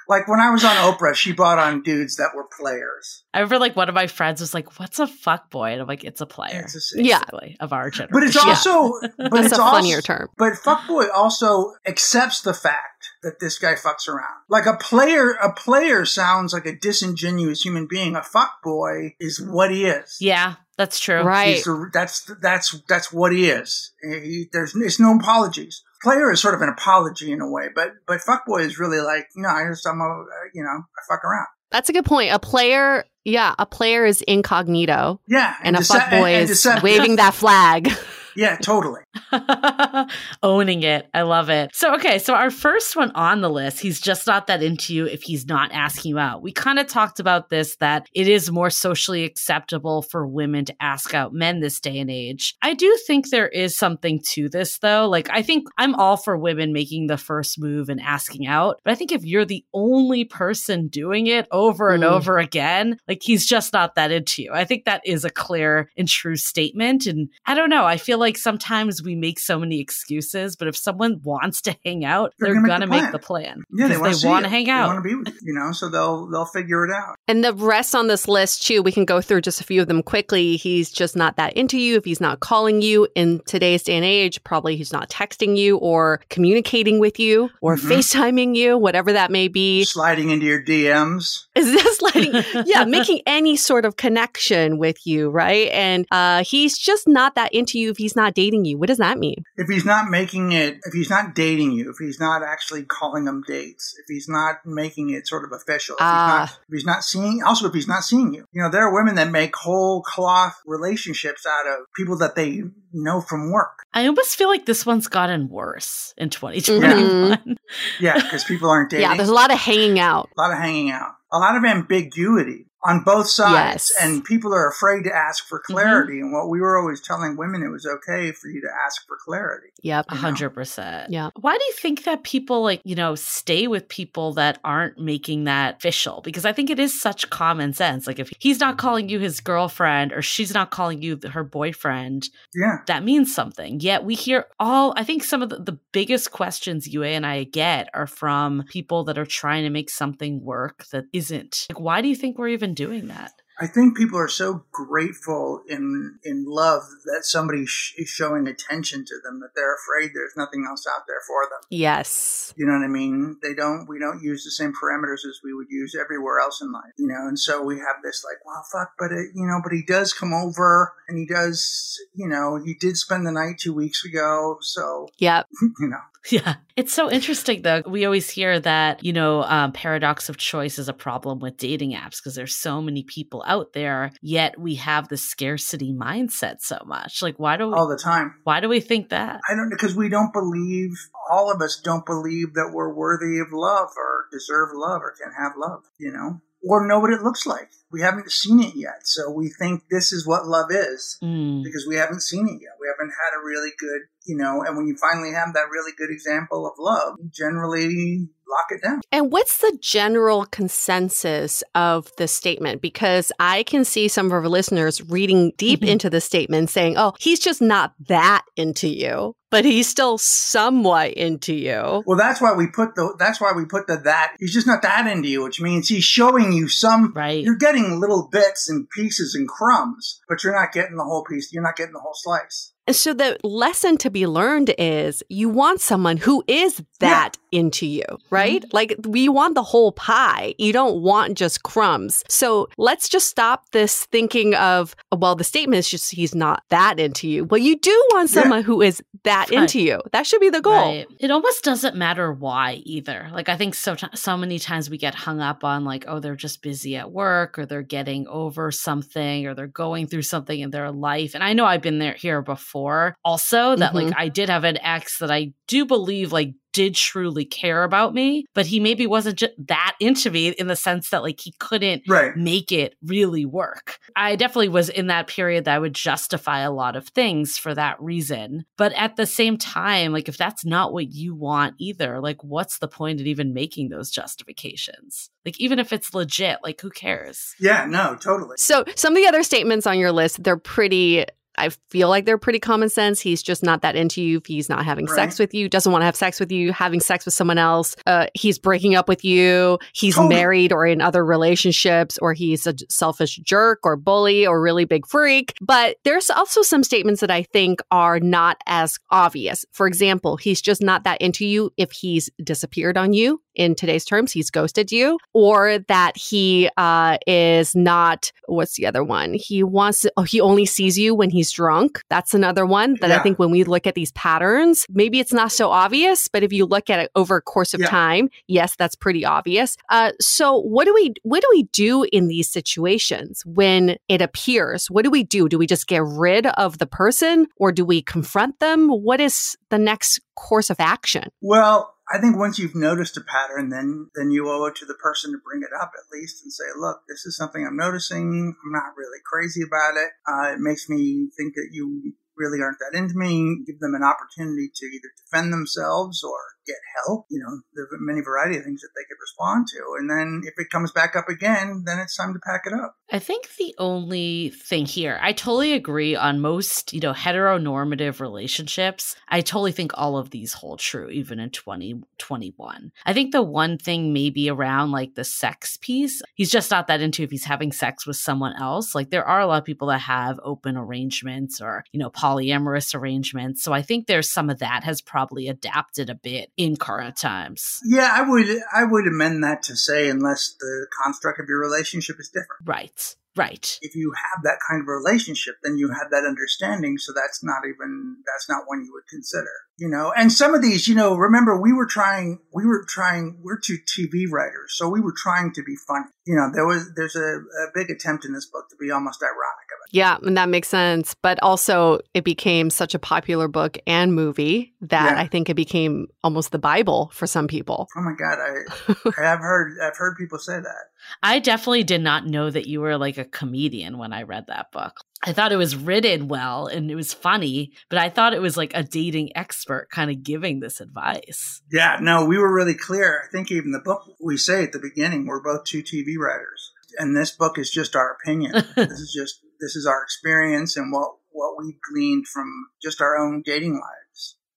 Like when I was on Oprah, she brought on dudes that were players. I remember like one of my friends was like, "What's a fuck boy?" And I'm like, "It's a player." It's a- Yeah. of our generation. But it's Yeah. also, but That's it's a also, funnier term. But fuckboy also accepts the fact that this guy fucks around. Like a player, a player sounds like a disingenuous human being. A fuckboy is what he is. yeah, that's true. Right. He's the, that's that's that's what he is. He, there's it's no apologies. Player is sort of an apology in a way, but but fuckboy is really like no, I just I'm a you know I fuck around. That's a good point. A player, yeah, a player is incognito, Yeah, and, a dece- fuck boy and- and is deceptive. waving that flag. Yeah, totally. Owning it. I love it. So, okay. So, our first one on the list, he's just not that into you if he's not asking you out. We kind of talked about this that it is more socially acceptable for women to ask out men this day and age. I do think there is something to this, though. Like, I think I'm all for women making the first move and asking out. But I think if you're the only person doing it over and Mm. over again, like, he's just not that into you. I think that is a clear and true statement. And I don't know. I feel like sometimes we make so many excuses, but if someone wants to hang out, They're they're, gonna gonna, make the make the plan. Yeah, they want to wanna hang They out. want to be with you, you know, so they'll they'll figure it out. And the rest on this list, too, we can go through just a few of them quickly. He's just not that into you. If he's not calling you in today's day and age, probably he's not texting you or communicating with you or Mhm. FaceTiming you, whatever that may be. Sliding into your DMs. Is this like, yeah, making any sort of connection with you, right? And uh, he's just not that into you if he's not dating you. What does that mean? If he's not making it, if he's not dating you, if he's not actually calling them dates, if he's not making it sort of official, if, Ah. he's, not, if he's not seeing, also if he's not seeing you, you know, there are women that make whole cloth relationships out of people that they know from work. I almost feel like this one's gotten worse in 2021. Yeah, because people aren't dating. Yeah, there's a lot of hanging out. a lot of hanging out, a lot of ambiguity on both sides, Yes. Mm-hmm. and people are afraid to ask for clarity. And what we were always telling women, it was okay for you to ask for clarity. Yep. A hundred percent. Yeah. Why do you think that people like, you know, stay with people that aren't making that official? Because I think it is such common sense. Like if he's not calling you his girlfriend or she's not calling you her boyfriend, Yeah, that means something. Yet we hear all, I think some of the, the biggest questions Yue and I get are from people that are trying to make something work that isn't. Like, why do you think we're even doing that? I think people are so grateful in in love that somebody sh- is showing attention to them that they're afraid there's nothing else out there for them. Yes. You know what I mean? They don't. We don't use the same parameters as we would use everywhere else in life. You know, and so we have this like, well, fuck, but it, you know, but he does come over and he does. You know, he did spend the night two weeks ago, so Yep. you know. Yeah. It's so interesting, though. We always hear that, you know, um, paradox of choice is a problem with dating apps because there's so many people out there, yet we have the scarcity mindset so much. Like, why do we, all the time. why do we think that? I don't know because we don't believe. All of us don't believe that we're worthy of love or deserve love or can have love. You know, or know what it looks like. We haven't seen it yet, so we think this is what love is Mm. because we haven't seen it yet. We haven't had a really good, you know. And when you finally have that really good example of love, generally lock it down. And what's the general consensus of the statement? Because I can see some of our listeners reading deep Mhm. into the statement saying, oh, he's just not that into you, but he's still somewhat into you. Well, that's why we put the. That's why we put the that. He's just not that into you, which means he's showing you some. Right. You're getting little bits and pieces and crumbs, but you're not getting the whole piece. You're not getting the whole slice. And so the lesson to be learned is you want someone who is that into you, right? Like we want the whole pie. You don't want just crumbs. So let's just stop this thinking of, well, the statement is just he's not that into you. Well, you do want Yeah. someone who is that Right. into you. That should be the goal. Right. It almost doesn't matter why either. Like I think so so many times we get hung up on like oh they're just busy at work or they're getting over something or they're going through something in their life. And I know I've been there here before also that Mhm. like I did have an ex that I do believe like did truly care about me, but he maybe wasn't just that into me in the sense that like he couldn't Right. make it really work. I definitely was in that period that I would justify a lot of things for that reason. But at the same time, like if that's not what you want either, like what's the point of even making those justifications? Like even if it's legit, like who cares? Yeah, no, totally. So some of the other statements on your list, they're pretty. I feel like they're pretty common sense. He's just not that into you. If he's not having sex with you, doesn't want to have sex with you, having sex with someone else, uh, he's breaking up with you, he's Totally. married or in other relationships, or he's a selfish jerk or bully or really big freak. But there's also some statements that I think are not as obvious. For example, he's just not that into you if he's disappeared on you. In today's terms, he's ghosted you, or that he uh, is not. What's the other one? He wants. To, oh, he only sees you when he's drunk. That's another one that I think when we look at these patterns, maybe it's not so obvious, but if you look at it over a course of Yeah. time, yes, that's pretty obvious. Uh, so what do we what do we do in these situations when it appears? What do we do? Do we just get rid of the person, or do we confront them? What is the next course of action? Well, I think once you've noticed a pattern, then then you owe it to the person to bring it up at least and say, "Look, this is something I'm noticing. I'm not really crazy about it. Uh, it makes me think that you really aren't that into me." Give them an opportunity to either defend themselves or get help. You know, there are many variety of things that they could respond to, and then if it comes back up again, then it's time to pack it up. I think the only thing here, I totally agree on most, you know, heteronormative relationships. I totally think all of these hold true, even in 2021. I think the one thing maybe around like the sex piece, he's just not that into if he's having sex with someone else. Like there are a lot of people that have open arrangements or, you know, polyamorous arrangements. So I think there's some of that has probably adapted a bit in current times. Yeah, I would I would amend that to say unless the construct of your relationship is different. Right. Right. if you have that kind of relationship, then you have that understanding. So that's not even, that's not one you would consider, you know? And some of these, you know, remember we were trying, we were trying, we're two TV writers. So we were trying to be funny. You know, there was, there's a, a big attempt in this book to be almost ironic of it. Yeah, and that makes sense. But also, it became such a popular book and movie that Yeah. I think it became almost the Bible for some people. Oh my God. I, I have heard, I've heard people say that. I definitely did not know that you were like a comedian when I read that book. I thought it was written well and it was funny, but I thought it was like a dating expert kind of giving this advice. Yeah, no, we were really clear. I think even the book we say at the beginning, we're both two TV writers. And this book is just our opinion. this is just this is our experience and what what we've gleaned from just our own dating lives,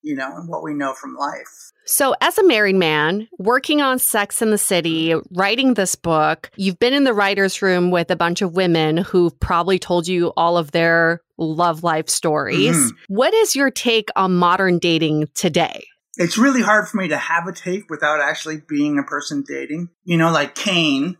you know, and what we know from life. So, as a married man working on Sex in the City, writing this book, you've been in the writer's room with a bunch of women who've probably told you all of their love life stories. Mhm. What is your take on modern dating today? It's really hard for me to have a take without actually being a person dating. You know, like Kane.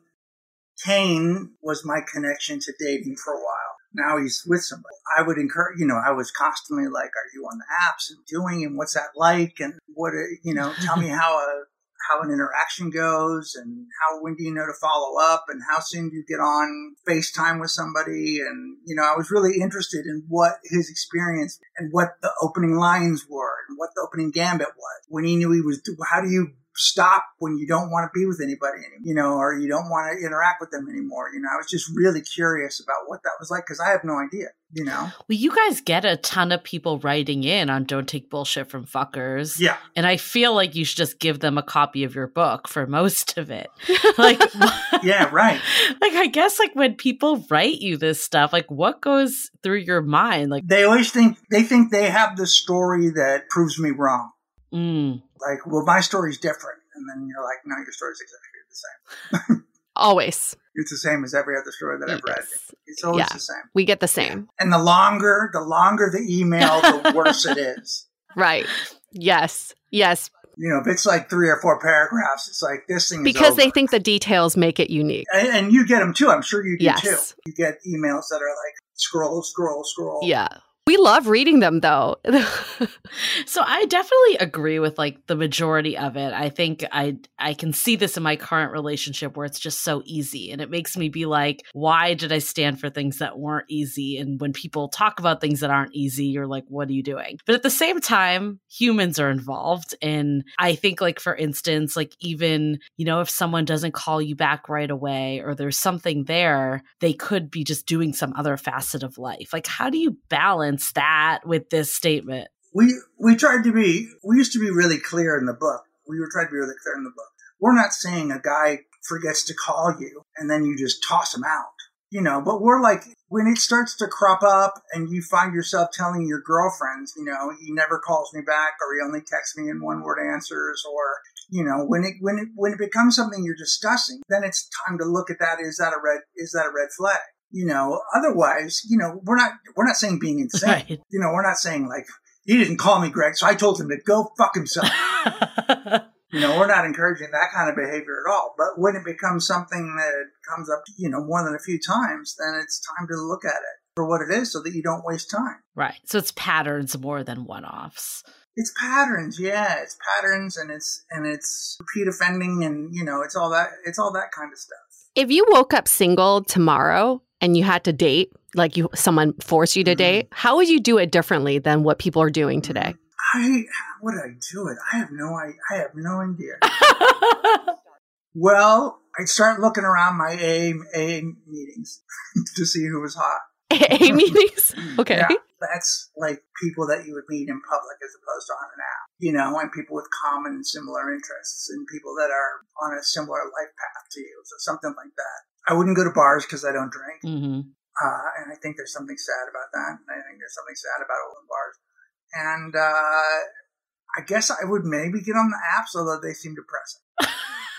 Kane was my connection to dating for a while. Now he's with somebody. I would encourage, you know, I was constantly like, are you on the apps and doing and what's that like? And what, you know, tell me how a, how an interaction goes and how, when do you know to follow up and how soon do you get on FaceTime with somebody? And, you know, I was really interested in what his experience and what the opening lines were and what the opening gambit was. When he knew he was, how do you stop when you don't want to be with anybody anymore, you know, or you don't want to interact with them anymore. You know, I was just really curious about what that was like because I have no idea, you know? Well, you guys get a ton of people writing in on Don't Take Bullshit from Fuckers. Yeah. And I feel like you should just give them a copy of your book for most of it. Like, Yeah, right. like I guess like when people write you this stuff, like what goes through your mind? Like, They always think, they think they have the story that proves me wrong. mm, Like, well, my story's different. And then you're like, no, your story's exactly the same. Always. It's the same as every other story that I've read. Yes. It's always Yeah. the same. We get the same. And the longer, the longer the email, the worse it is. Right. Yes. Yes. You know, if it's like three or four paragraphs, it's like this thing is Because they think the details make it unique. and, and you get them too. I'm sure you do Yes. too. You get emails that are like scroll, scroll, scroll. Yeah. We love reading them though. so I definitely agree with like the majority of it. I think I I can see this in my current relationship where it's just so easy and it makes me be like why did I stand for things that weren't easy and when people talk about things that aren't easy you're like what are you doing? But at the same time humans are involved and I think like for instance like even you know if someone doesn't call you back right away or there's something there they could be just doing some other facet of life. Like how do you balance that with this statement? we we tried to be we used to be really clear in the book. We were trying to be really clear in the book. We're not saying a guy forgets to call you and then you just toss him out. You know, but we're like when it starts to crop up and you find yourself telling your girlfriends, you know, he never calls me back or he only texts me in one word answers or you know, when it when it when it becomes something you're discussing, then it's time to look at that. Is that a red is that a red flag? You know, otherwise, you know, we're not we're not saying being insane. Right. You know, we're not saying like he didn't call me Greg, so I told him to go fuck himself. you know, we're not encouraging that kind of behavior at all. But when it becomes something that comes up, you know, more than a few times, then it's time to look at it for what it is so that you don't waste time. Right. So it's patterns more than one offs. It's patterns, yeah. It's patterns and it's and it's repeat offending and you know, it's all that it's all that kind of stuff. If you woke up single tomorrow and you had to date, like you someone forced you to mm-hmm. date, how would you do it differently than what people are doing today? I would I do it? I have no I, I have no idea. well, I'd start looking around my A A meetings to see who was hot. A meetings? Okay. Yeah, that's like people that you would meet in public as opposed to on an app, you know, and people with common and similar interests and people that are on a similar life path to you. So something like that. I wouldn't go to bars because I don't drink. Mm-hmm. Uh, and I think there's something sad about that. And I think there's something sad about open bars. And uh, I guess I would maybe get on the apps, although they seem depressing.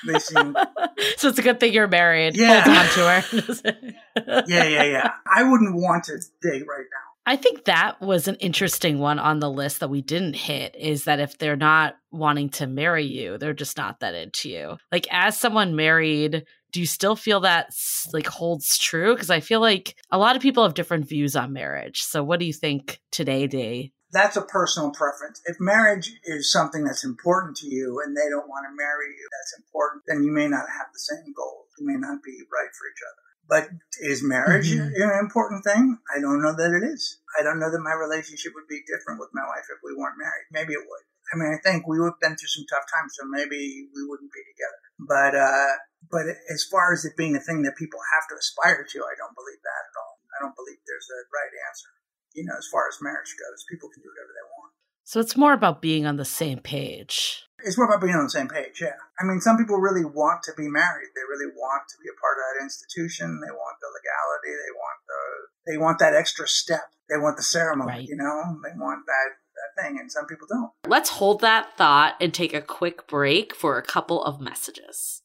They seem so. It's a good thing you're married. Yeah, on to her. yeah, yeah, yeah. I wouldn't want to date right now. I think that was an interesting one on the list that we didn't hit is that if they're not wanting to marry you, they're just not that into you. Like as someone married do you still feel that like holds true? Because I feel like a lot of people have different views on marriage. So what do you think today, Day? That's a personal preference. If marriage is something that's important to you and they don't want to marry you, that's important, then you may not have the same goals. You may not be right for each other. But is marriage mm-hmm. an important thing? I don't know that it is. I don't know that my relationship would be different with my wife if we weren't married. Maybe it would. I mean, I think we would have been through some tough times, so maybe we wouldn't be together. But uh, but as far as it being a thing that people have to aspire to, I don't believe that at all. I don't believe there's a right answer. You know, as far as marriage goes, people can do whatever they want. So it's more about being on the same page. It's more about being on the same page, yeah. I mean, some people really want to be married. They really want to be a part of that institution. They want the legality. They want the they want that extra step. They want the ceremony, right. you know? They want that thing, and some people don't. Let's hold that thought and take a quick break for a couple of messages.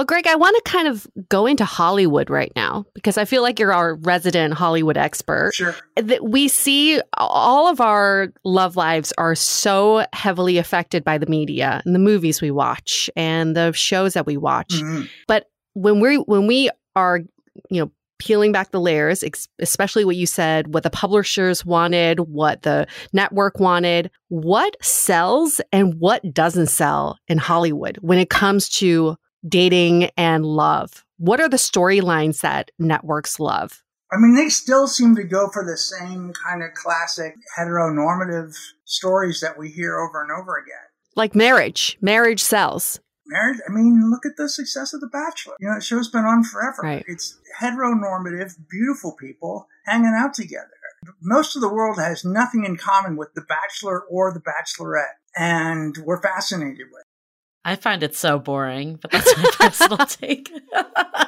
Well, Greg, I want to kind of go into Hollywood right now because I feel like you're our resident Hollywood expert. Sure. That we see all of our love lives are so heavily affected by the media and the movies we watch and the shows that we watch. Mhm. But when we when we are, you know, peeling back the layers, ex- especially what you said, what the publishers wanted, what the network wanted, what sells and what doesn't sell in Hollywood when it comes to dating and love? What are the storylines that networks love? I mean, they still seem to go for the same kind of classic heteronormative stories that we hear over and over again. Like marriage, marriage sells. Marriage, I mean, look at the success of The Bachelor. You know, the show's been on forever. Right. It's heteronormative, beautiful people hanging out together. Most of the world has nothing in common with The Bachelor or The Bachelorette, and we're fascinated with it. I find it so boring, but that's my personal take.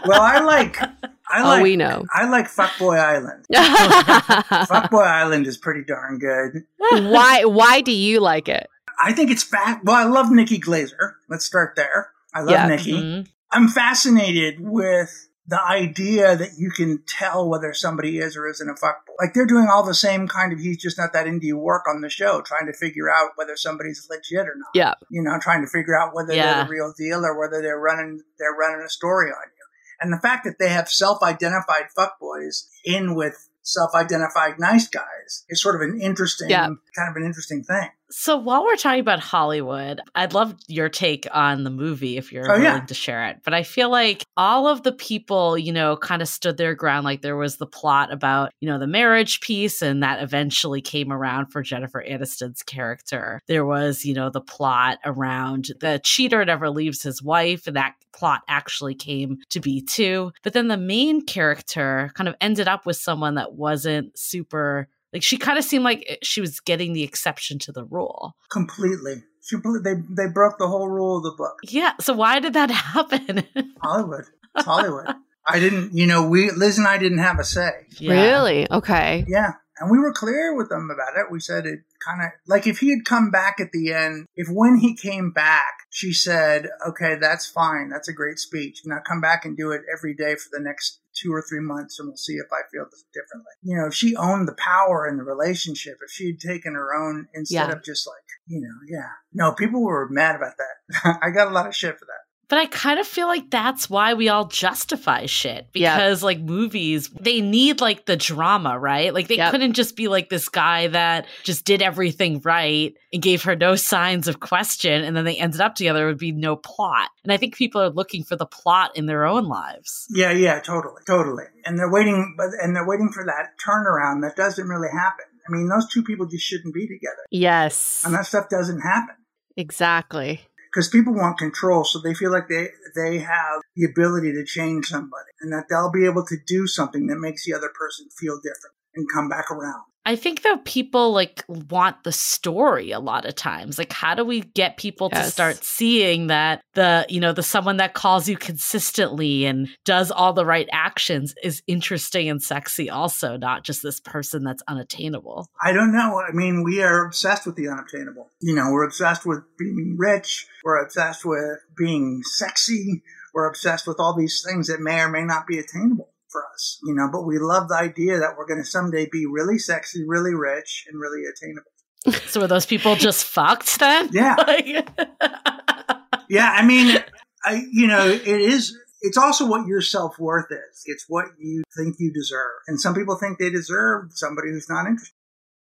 Well, I like, I Oh, like, we know. I like Fuckboy Island. Fuckboy Island is pretty darn good. why why do you like it? I think it's fat. Well, I love Nikki Glazer. Let's start there. I love Yeah. Nikki. Mhm. I'm fascinated with the idea that you can tell whether somebody is or isn't a fuckboy. Like they're doing all the same kind of he's just not that you work on the show, trying to figure out whether somebody's legit or not. Yeah. You know, trying to figure out whether Yeah. they're the real deal or whether they're running they're running a story on you. And the fact that they have self-identified fuckboys in with self-identified nice guys is sort of an interesting Yeah. kind of an interesting thing. So while we're talking about Hollywood, I'd love your take on the movie if you're Oh, willing yeah. to share it. But I feel like all of the people, you know, kind of stood their ground. Like there was the plot about, you know, the marriage piece, and that eventually came around for Jennifer Aniston's character. There was, you know, the plot around the cheater never leaves his wife, and that plot actually came to be too. But then the main character kind of ended up with someone that wasn't super like she kind of seemed like eh, she was getting the exception to the rule. Completely. She, they, they broke the whole rule of the book. Yeah. So why did that happen? Hollywood. It's Hollywood. I didn't, you know, we, Liz and I didn't have a say. Yeah. Really? Okay. Yeah. And we were clear with them about it. We said it kind of like if he had come back at the end, if when he came back, she said, okay, that's fine. That's a great speech. Now come back and do it every day for the next two or three months and we'll see if I feel differently. You know, if she owned the power in the relationship, if she had taken her own instead Yeah. of just like, you know, yeah. No, people were mad about that. I got a lot of shit for that. But I kind of feel like that's why we all justify shit Yeah. because like movies, they need like the drama, right? Like they Yep. couldn't just be like this guy that just did everything right and gave her no signs of question and then they ended up together. it would be no plot. And I think people are looking for the plot in their own lives. Yeah, yeah, totally, totally. And they're waiting, but and they're waiting for that turnaround that doesn't really happen. I mean, those two people just shouldn't be together, Yes. and that stuff doesn't happen Exactly. Because people want control, so they feel like they they have the ability to change somebody, and that they'll be able to do something that makes the other person feel different and come back around. I think though people like want the story a lot of times. Like how do we get people to start seeing that the, you know, the someone that calls you consistently and does all the right actions is interesting and sexy also, not just this person that's unattainable. I don't know. I mean, we are obsessed with the unattainable. You know, we're obsessed with being rich. We're obsessed with being sexy. We're obsessed with all these things that may or may not be attainable for us, you know, but we love the idea that we're going to someday be really sexy, really rich, and really attainable. So are those people just fucked then? Yeah. Like- Yeah. I mean, I, you know, it is, it's also what your self worth is. It's what you think you deserve. And some people think they deserve somebody who's not interested.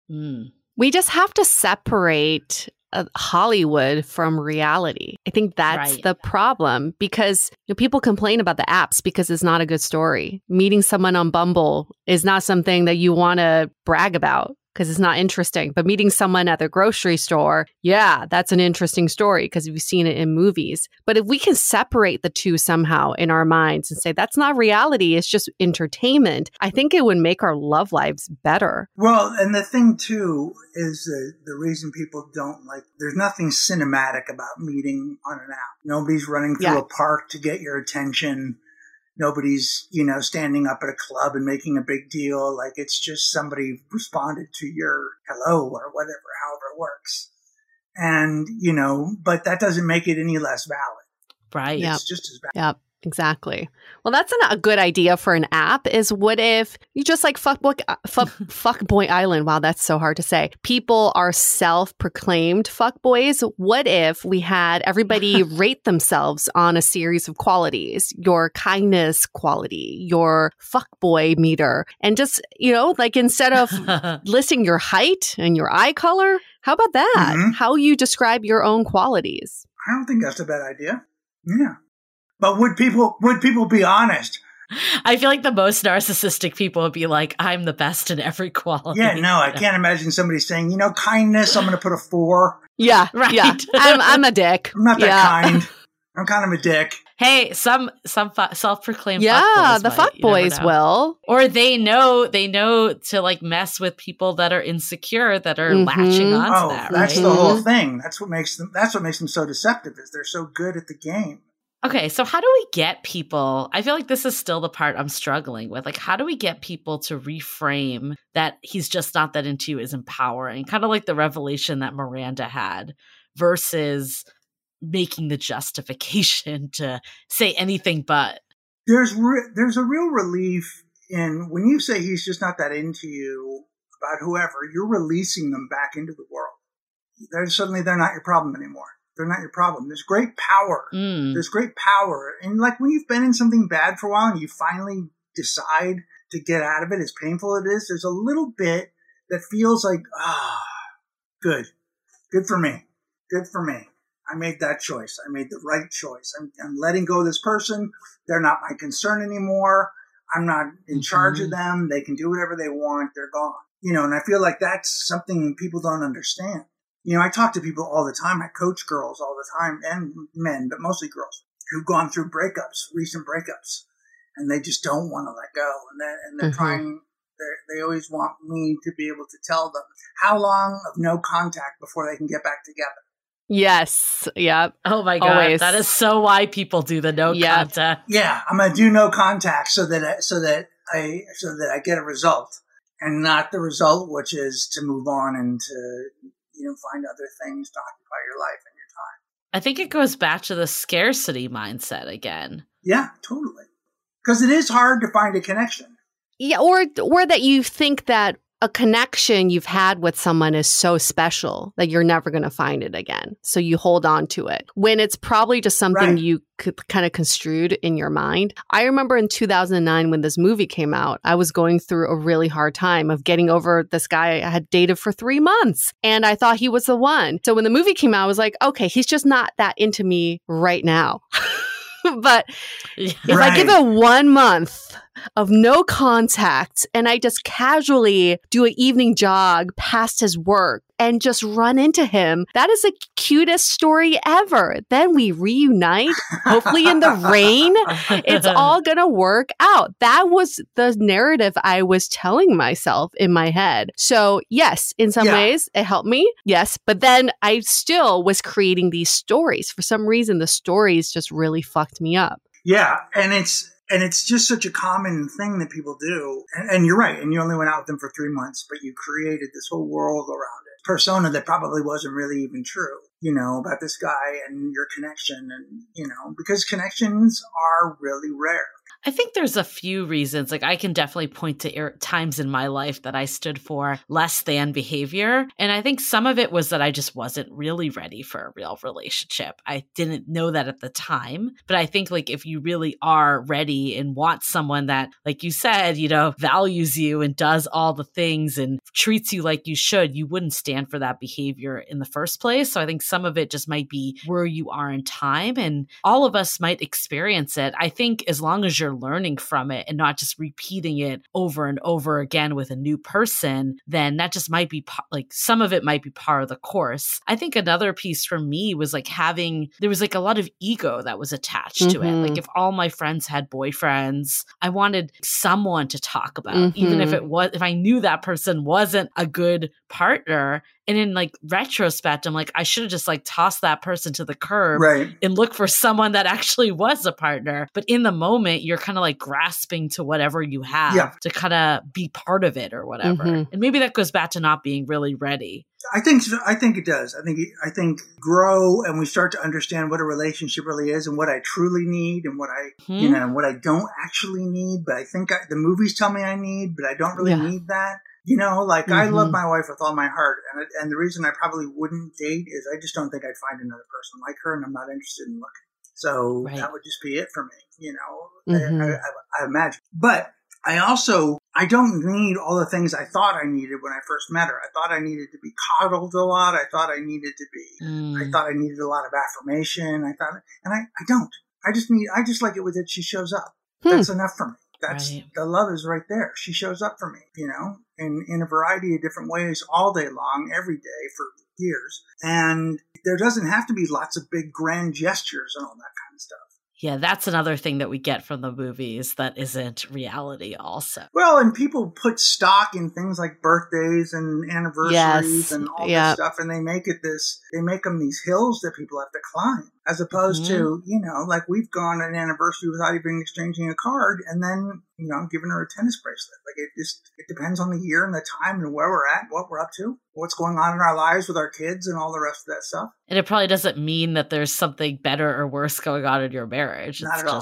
Hmm. We just have to separate uh, Hollywood from reality. I think that's Right. the problem because you know, people complain about the apps because it's not a good story. Meeting someone on Bumble is not something that you want to brag about because it's not interesting. But meeting someone at the grocery store, yeah, that's an interesting story because we've seen it in movies. But if we can separate the two somehow in our minds and say that's not reality, it's just entertainment, I think it would make our love lives better. Well, and the thing too is the the reason people don't like. There's nothing cinematic about meeting on an app. Nobody's running through Yeah. a park to get your attention. Nobody's you know standing up at a club and making a big deal. Like it's just somebody responded to your hello or whatever, however it works. And you know, but that doesn't make it any less valid. Right. Yep. It's just as bad. Yep, exactly. Well, that's an, a good idea for an app. Is what if you just like fuck boy, fuck, fuck boy island? Wow, that's so hard to say. People are self-proclaimed fuck boys. What if we had everybody rate themselves on a series of qualities? Your kindness quality, your fuck boy meter, and just you know, like instead of listing your height and your eye color, how about that? Mhm. How you describe your own qualities? I don't think that's a bad idea. Yeah. But would people would people be honest? I feel like the most narcissistic people would be like, I'm the best in every quality. Yeah, no, I can't imagine somebody saying, you know, kindness, I'm going to put a four. Yeah, Right. yeah. I'm, I'm a dick. I'm not that yeah. kind. I'm kind of a dick. Hey, some some fu- self-proclaimed Yeah, fuckboys the might, fuck you boys will. or they know they know to like mess with people that are insecure that are Mhm. latching onto oh, that. that's right? the whole Mhm. thing. That's what makes them. That's what makes them so deceptive. Is they're so good at the game. Okay, so how do we get people? I feel like this is still the part I'm struggling with. Like, how do we get people to reframe that he's just not that into you is empowering? Kind of like the revelation that Miranda had versus making the justification to say anything but. There's re- there's a real relief in when you say he's just not that into you about whoever. You're releasing them back into the world. They're suddenly they're not your problem anymore. They're not your problem. There's great power. Mm. there's great power. And like when you've been in something bad for a while and you finally decide to get out of it as painful it is there's a little bit that feels like ah good. Good for me. Good for me. I made that choice. I made the right choice. I'm, I'm letting go of this person. They're not my concern anymore. I'm not in charge of them. They can do whatever they want. They're gone. You know and i feel like that's something people don't understand you know, I talk to people all the time. I coach girls all the time and men, but mostly girls who've gone through breakups, recent breakups, and they just don't want to let go. And they're, and they're Mhm. trying, they're, they always want me to be able to tell them how long of no contact before they can get back together. Yes. Yep. Oh my God. Always. That is so why people do the no Yeah. contact. Yeah, I'm gonna do no contact so that I, so that I so that I get a result, and not the result, which is to move on and to you know find other things to occupy your life and your time. I think it goes back to the scarcity mindset again. Yeah, totally. Because it is hard to find a connection. Yeah. Or or that you think that a connection you've had with someone is so special that you're never going to find it again. So you hold on to it when it's probably just something Right. you could kind of construed in your mind. I remember in 2009 when this movie came out, I was going through a really hard time of getting over this guy I had dated for three months and I thought he was the one. So when the movie came out, I was like, okay, he's just not that into me right now. but if I give it one month of no contact and I just casually do an evening jog past his work and just run into him, that is the cutest story ever. Then we reunite, hopefully in the rain. It's all going to work out. That was the narrative I was telling myself in my head. So, yes, in some Yeah. ways it helped me. Yes. But then I still was creating these stories. For some reason, the stories just really fucked me up. Yeah, and it's and it's just such a common thing that people do. And, and you're right. And you only went out with them for three months, but you created this whole world around it, persona that probably wasn't really even true. You know about this guy and your connection, and you know because connections are really rare. I think there's a few reasons. Like, I can definitely point to er- times in my life that I stood for less than behavior. And I think some of it was that I just wasn't really ready for a real relationship. I didn't know that at the time. But I think, like, if you really are ready and want someone that, like you said, you know, values you and does all the things and treats you like you should, you wouldn't stand for that behavior in the first place. So I think some of it just might be where you are in time. And all of us might experience it. I think as long as you're learning from it and not just repeating it over and over again with a new person, then that just might be like some of it might be part of the course. I think another piece for me was like having, there was like a lot of ego that was attached to it. Like if all my friends had boyfriends, I wanted someone to talk about, even if Mhm. it was, if I knew that person wasn't a good partner. And in like retrospect, I'm like, I should have just like tossed that person to the curb Right. and look for someone that actually was a partner. But in the moment, you're kind of like grasping to whatever you have Yeah. to kind of be part of it or whatever. Mhm. And maybe that goes back to not being really ready. I think I think it does. I think I think grow and we start to understand what a relationship really is and what I truly need and what I you Hmm? know what I don't actually need. But I think I, the movies tell me I need, but I don't really Yeah. need that. You know, like I love Mhm. my wife with all my heart, and it- and the reason I probably wouldn't date is I just don't think I'd find another person like her, and I'm not interested in looking. So Right. that would just be it for me. You know, Mhm. I, I, I imagine, but. I also I don't need all the things I thought I needed when I first met her. I thought I needed to be coddled a lot. I thought I needed to be I Mm. thought I needed a lot of affirmation. I thought, and I, I don't. I just need, I just like it with it. She shows up. Hmm. That's enough for me. That's Right. the love is right there. She shows up for me, you know, in, in a variety of different ways all day long, every day for years. And there doesn't have to be lots of big grand gestures and all that kind of stuff. Yeah, that's another thing that we get from the movies that isn't reality, also. Well, and people put stock in things like birthdays and anniversaries Yes. and all Yeah. this stuff, and they make it this. They make them these hills that people have to climb, as opposed mm-hmm. to you know, like we've gone an anniversary without even exchanging a card, and then you know, I'm giving her a tennis bracelet. Like it just it depends on the year and the time and where we're at, what we're up to, what's going on in our lives with our kids, and all the rest of that stuff. And it probably doesn't mean that there's something better or worse going on in your marriage. Not It's at all.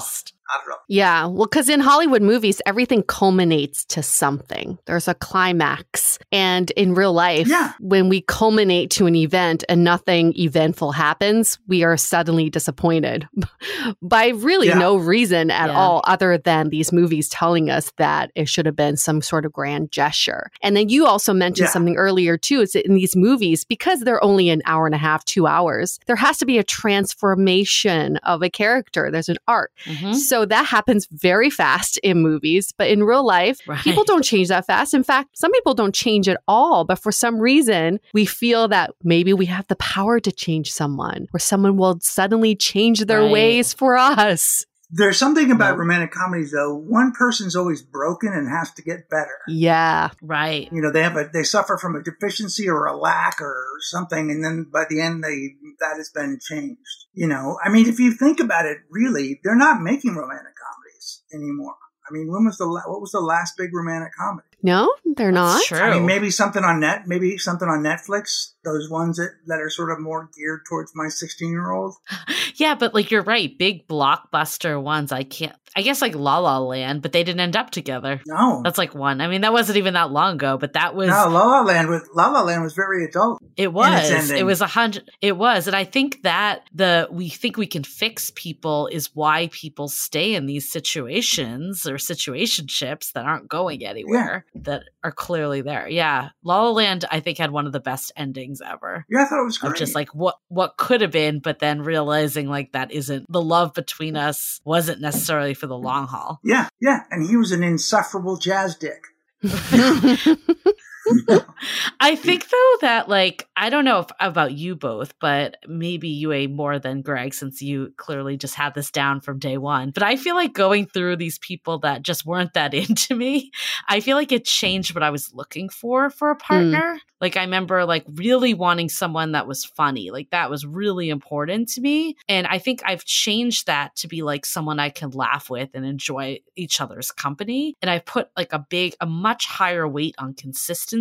Just Not at all. Yeah, well, because in Hollywood movies, everything culminates to something. There's a climax. And in real life, Yeah. when we culminate to an event and nothing eventful happens, we are suddenly disappointed by really Yeah. no reason at Yeah. all, other than these movies telling us that it should have been some sort of grand gesture. And then you also mentioned Yeah. something earlier, too. Is that in these movies, because they're only an hour and a half, two hours, there has to be a transformation of a character. There's an arc. Mhm. So that happens very fast in movies, but in real life, Right. people don't change that fast. In fact, some people don't change at all, but for some reason, we feel that maybe we have the power to change someone or someone will suddenly change their Right. ways for us. There's something about Nope. romantic comedies, though. One person's always broken and has to get better. Yeah. right. you know they have a they suffer from a deficiency or a lack or something and then by the end they that has been changed you know i mean if you think about it really they're not making romantic comedies anymore i mean when was the la- what was the last big romantic comedy No, they're not. That's true. i mean maybe something on net maybe something on netflix those ones that, that are sort of more geared towards my 16 year old. Yeah, but like you're right, big blockbuster ones. I can't. I guess like La La Land, but they didn't end up together. No, That's like one. I mean, that wasn't even that long ago, but that was no, La La Land was La La Land was very adult. It was. It was a hundred. It was, and I think that the we think we can fix people is why people stay in these situations or situationships that aren't going anywhere that are clearly there. Yeah, La La Land, I think had one of the best endings ever. Yeah, I thought it was great. Of just like what what could have been, but then realizing like that isn't the love between us wasn't necessarily for the long haul. yeah, yeah, and he was an insufferable jazz dick. I think though that like I don't know if, about you both, but maybe you a more than Greg since you clearly just had this down from day one. But I feel like going through these people that just weren't that into me, I feel like it changed what I was looking for for a hmm. partner. Like I remember like really wanting someone that was funny. Like that was really important to me. And I think I've changed that to be like someone I can laugh with and enjoy each other's company. And I've put like a big, a much higher weight on consistency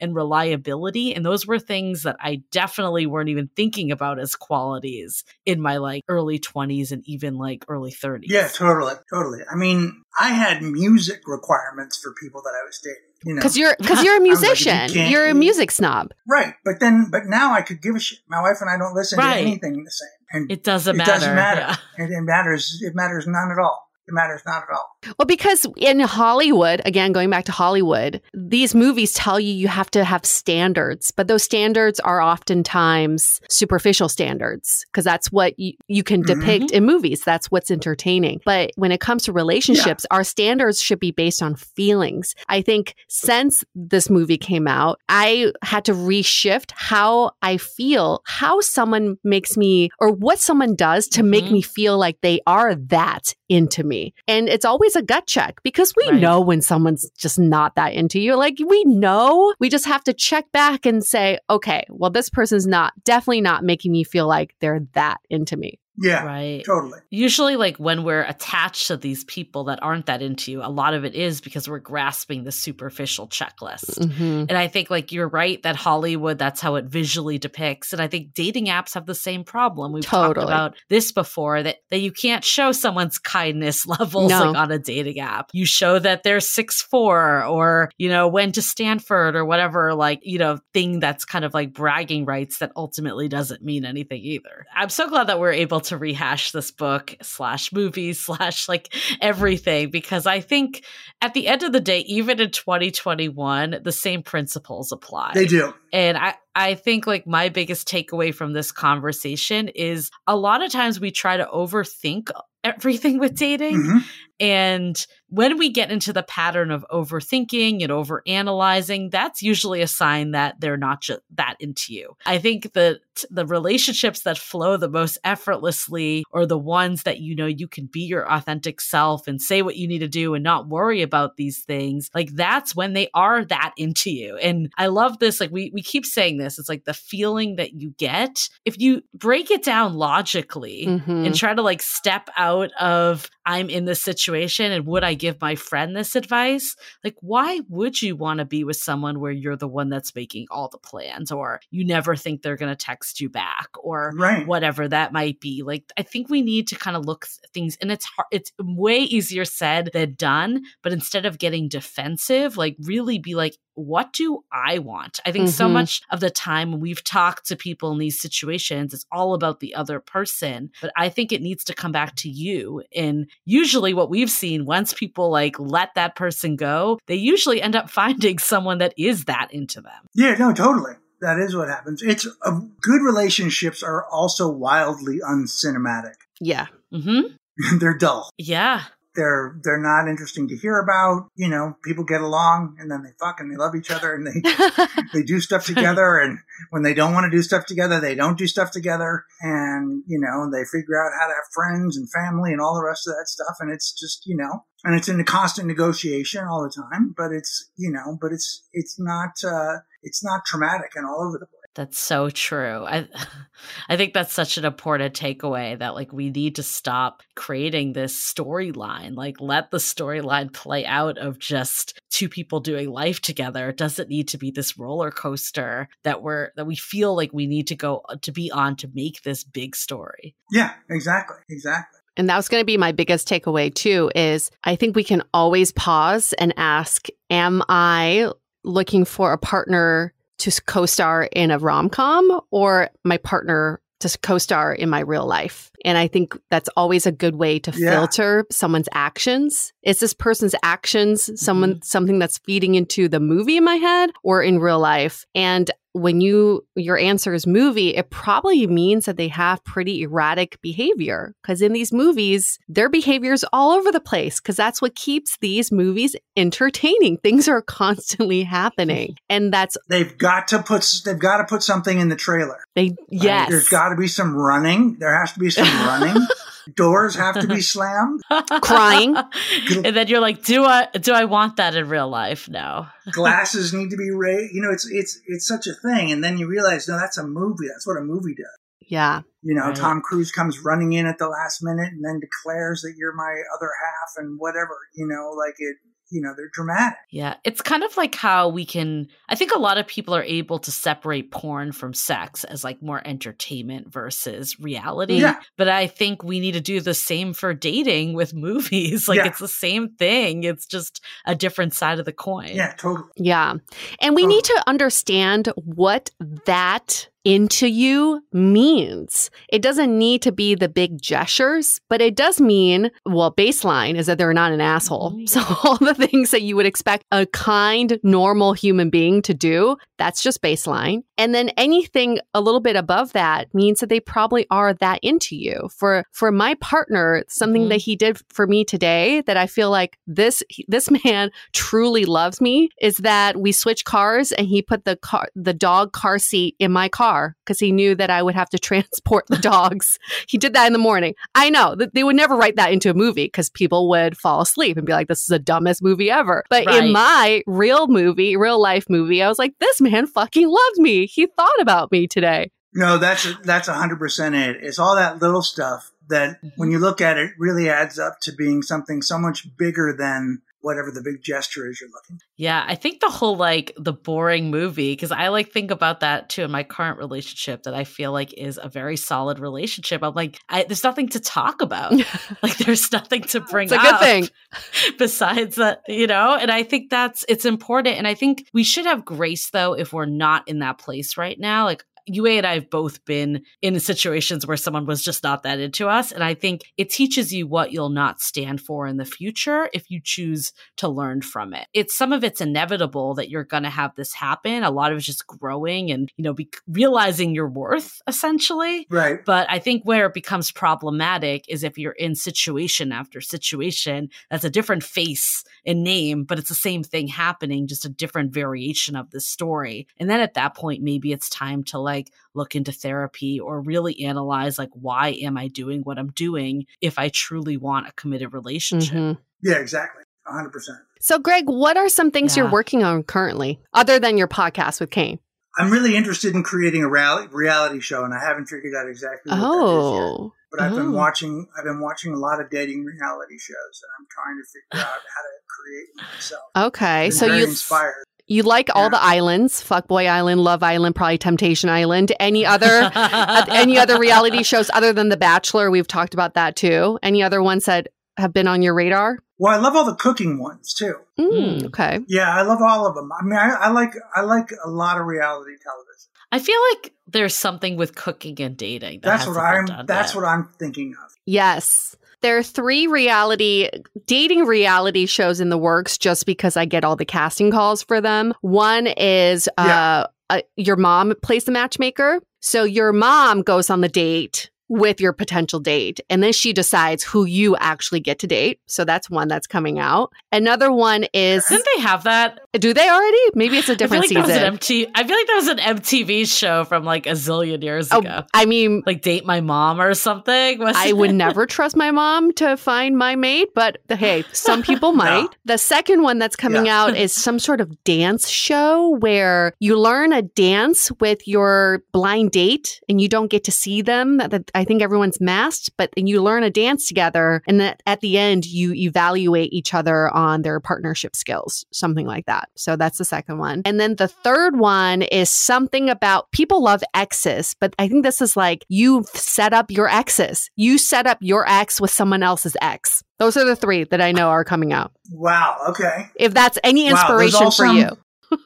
and reliability. And those were things that I definitely weren't even thinking about as qualities in my like early 20s and even like early 30s. Yeah, totally, totally. I mean, I had music requirements for people that I was dating. You know, Because you're because you're a I'm like, you musician. you're a music snob. right. But then, but now I could give a shit. My wife and I don't listen Right. to anything the same, and It doesn't matter. it matter. doesn't matter. Yeah. It, it matters. It matters none at all. It matters not at all. Well, because in Hollywood, again, going back to Hollywood, these movies tell you you have to have standards, but those standards are oftentimes superficial standards because that's what you, you can depict in movies. That's what's entertaining. But when it comes to relationships, our standards should be based on feelings. I think since this movie came out, I had to reshift how I feel, how someone makes me, or what someone does to make Mhm. me feel like they are that into me. And it's always a gut check because we Right. know when someone's just not that into you. Like we know, we just have to check back and say, okay, well, this person's not, definitely not making me feel like they're that into me. Yeah, Right. totally. Usually, like when we're attached to these people that aren't that into you, a lot of it is because we're grasping the superficial checklist. Mhm. And I think, like, you're right that Hollywood, that's how it visually depicts. And I think dating apps have the same problem. We've talked about this before that, that you can't show someone's kindness levels No. like on a dating app. You show that they're six four or, you know, went to Stanford or whatever, like, you know, thing that's kind of like bragging rights that ultimately doesn't mean anything either. I'm so glad that we're able to rehash this book slash movie slash like everything because I think at the end of the day, even in 2021, the same principles apply. They do. And I, I think like my biggest takeaway from this conversation is a lot of times we try to overthink everything with dating. Mhm. And when we get into the pattern of overthinking and overanalyzing, that's usually a sign that they're not just that into you. I think that the relationships that flow the most effortlessly are the ones that you know you can be your authentic self and say what you need to do and not worry about these things, like that's when they are that into you. And I love this. Like we, we keep saying this, it's like the feeling that you get. If you break it down logically, Mhm. and try to like step out of I'm in this situation and would I give my friend this advice? Like, why would you want to be with someone where you're the one that's making all the plans or you never think they're going to text you back or Right. whatever that might be? Like, I think we need to kind of look th- things and it's hard, it's way easier said than done. But instead of getting defensive, like, really be like, what do I want? I think so Mhm. much of the time when we've talked to people in these situations, it's all about the other person. But I think it needs to come back to you. And usually, what we've seen once people like let that person go, they usually end up finding someone that is that into them. Yeah, no, totally. That is what happens. It's uh, good relationships are also wildly uncinematic. Yeah. Mm-hmm. They're dull. Yeah. They're they're not interesting to hear about. You know, people get along and then they fuck and they love each other and they they do stuff together and when they don't want to do stuff together, they don't do stuff together and you know, they figure out how to have friends and family and all the rest of that stuff and it's just, you know, and it's in a constant negotiation all the time, but it's, you know, but it's it's not uh it's not traumatic and all over the place. That's so true. I I think that's such an important takeaway that like we need to stop creating this storyline. Like let the storyline play out of just two people doing life together. It doesn't need to be this roller coaster that we're that we feel like we need to go uh, to be on to make this big story. Yeah, exactly. Exactly. And that was going to be my biggest takeaway too is I think we can always pause and ask, am I looking for a partner to co-star in a rom-com or my partner to co-star in my real life? And I think that's always a good way to Yeah. filter someone's actions. Is this person's actions someone mm-hmm. something that's feeding into the movie in my head or in real life? And when you your answer is movie, it probably means that they have pretty erratic behavior because in these movies, their behavior is all over the place because that's what keeps these movies entertaining. Things are constantly happening, and that's They've got to put they've got to put something in the trailer. they yes. There's got to be some running. There has to be some running. Doors have to be slammed. Crying. and then you're like, do I do I want that in real life? No. Glasses need to be raised. You know, it's it's it's such a thing. And then you realize, no, that's a movie. That's what a movie does. yeah. You know, Right. Tom Cruise comes running in at the last minute and then declares that you're my other half and whatever. You know, like it. You know, they're dramatic. Yeah, it's kind of like how we can. I think a lot of people are able to separate porn from sex as like more entertainment versus reality. Yeah. But I think we need to do the same for dating with movies. Like Yeah. it's the same thing, it's just a different side of the coin. Yeah, totally. Yeah. And we need to understand what that into you means. It doesn't need to be the big gestures, but it does mean, well, baseline is that they're not an asshole. So all the things that you would expect a kind, normal human being to do, that's just baseline. And then anything a little bit above that means that they probably are that into you. For for my partner, something Mhm. that he did for me today that I feel like this this man truly loves me is that we switched cars and he put the car the dog car seat in my car because he knew that I would have to transport the dogs. he did that in the morning. I know that they would never write that into a movie because people would fall asleep and be like, "This is the dumbest movie ever." But Right. in my real movie, real life movie, I was like, "This man fucking loves me. He thought about me today." No, that's that's a hundred percent it. It's all that little stuff that, when you look at it, really adds up to being something so much bigger than whatever the big gesture is you're looking. Yeah, I think the whole like the boring movie because I like think about that too in my current relationship that I feel like is a very solid relationship. I'm like, I, there's nothing to talk about. like, there's nothing to bring. It's a good thing. Besides that, you know, and I think that's it's important. And I think we should have grace though if we're not in that place right now. Like Yue and I have both been in situations where someone was just not that into us. And I think it teaches you what you'll not stand for in the future if you choose to learn from it. It's some of it's inevitable that you're going to have this happen. A lot of it's just growing and, you know, be, realizing your worth essentially. Right. But I think where it becomes problematic is if you're in situation after situation that's a different face and name, but it's the same thing happening, just a different variation of the story. And then at that point, maybe it's time to like look into therapy or really analyze like, why am I doing what I'm doing if I truly want a committed relationship? Mhm. Yeah, exactly. Hundred percent. So, Greg, what are some things you're working on currently, other than your podcast with Kane? I'm really interested in creating a reality reality show, and I haven't figured out exactly what that is yet. Oh, But I've been Oh. watching. I've been watching a lot of dating reality shows, and I'm trying to figure out how to create one myself. okay. Been So very you inspired. You like all the islands, Fuckboy Island, Love Island, probably Temptation Island. Any other uh, any other reality shows other than The Bachelor? We've talked about that too. Any other ones that have been on your radar? Well, I love all the cooking ones too. Mm, Mm. Okay. Yeah, I love all of them. I mean, I, I like I like a lot of reality television. I feel like there's something with cooking and dating. That That's what I'm. That's yet. what I'm thinking of. Yes. There are three reality dating reality shows in the works just because I get all the casting calls for them. One is uh, Yeah. uh your mom plays the matchmaker. So your mom goes on the date with your potential date. And then she decides who you actually get to date. So that's one that's coming out. Another one is Didn't they have that? do they already? Maybe it's a different I feel like season. That was an MT- I feel like that was an MTV show from like a zillion years Oh, ago. I mean, Like date my mom or something. Was I would never trust my mom to find my mate, but hey, some people might. The second one that's coming Yeah. out is some sort of dance show where you learn a dance with your blind date and you don't get to see them. That- I think everyone's masked, but and you learn a dance together and that at the end you evaluate each other on their partnership skills, something like that. So that's the second one. And then the third one is something about people love exes, but I think this is like you set up your exes. You set up your ex with someone else's ex. Those are the three that I know are coming out. Wow. Okay. If that's any inspiration all for some- you.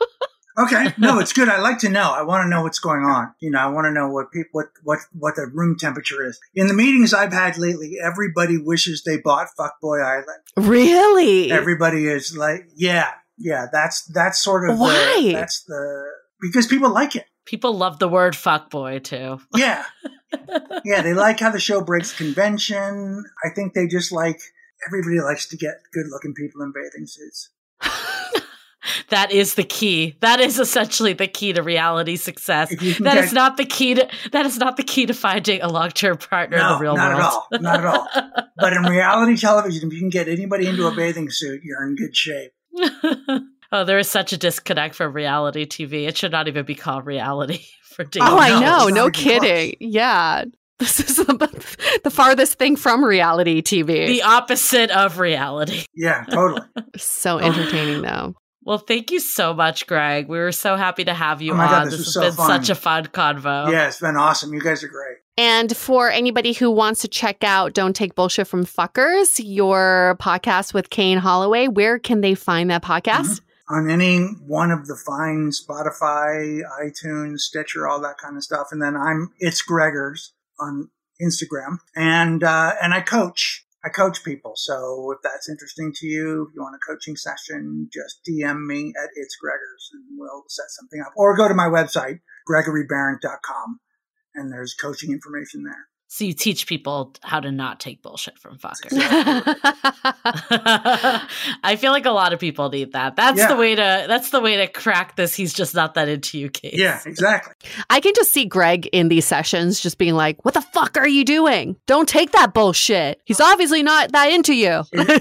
Okay. No, it's good. I like to know. I want to know what's going on. You know, I want to know what people, what, what, what the room temperature is. In the meetings I've had lately, everybody wishes they bought Fuckboy Island. Really? Everybody is like, yeah, yeah, that's, that's sort of, Why? The, that's the, because people like it. People love the word fuckboy too. Yeah. yeah. They like how the show breaks convention. I think they just like, everybody likes to get good looking people in bathing suits. That is the key. That is essentially the key to reality success. If you can That get- is not the key to that is not the key to finding a long term partner in the real not world. at all. Not at all. But in reality television, if you can get anybody into a bathing suit, you're in good shape. oh, there is such a disconnect from reality TV. It should not even be called reality for dating. Oh, I know. it's No not even kidding. Yeah. This is the, the farthest thing from reality TV. The opposite of reality. Yeah, totally. so entertaining, though. Well, thank you so much, Greg. We were so happy to have you Oh my on. God, this this was has so been fun. such a fun convo. Yeah, it's been awesome. You guys are great. And for anybody who wants to check out Don't Take Bullshit from Fuckers, your podcast with Kane Holloway, where can they find that podcast? On any one of the fine Spotify, iTunes, Stitcher, all that kind of stuff. And then I'm it's greggers on Instagram. And uh, and I coach. I coach people. So if that's interesting to you, if you want a coaching session, just DM me at it's greggers and we'll set something up. Or go to my website, gregbehrendt.com, and there's coaching information there. So you teach people how to not take bullshit from fuckers. I feel like a lot of people need that. That's Yeah. the way to that's the way to crack this he's just not that into you case. Yeah, exactly. I can just see Greg in these sessions just being like, What the fuck are you doing? Don't take that bullshit. He's obviously not that into you.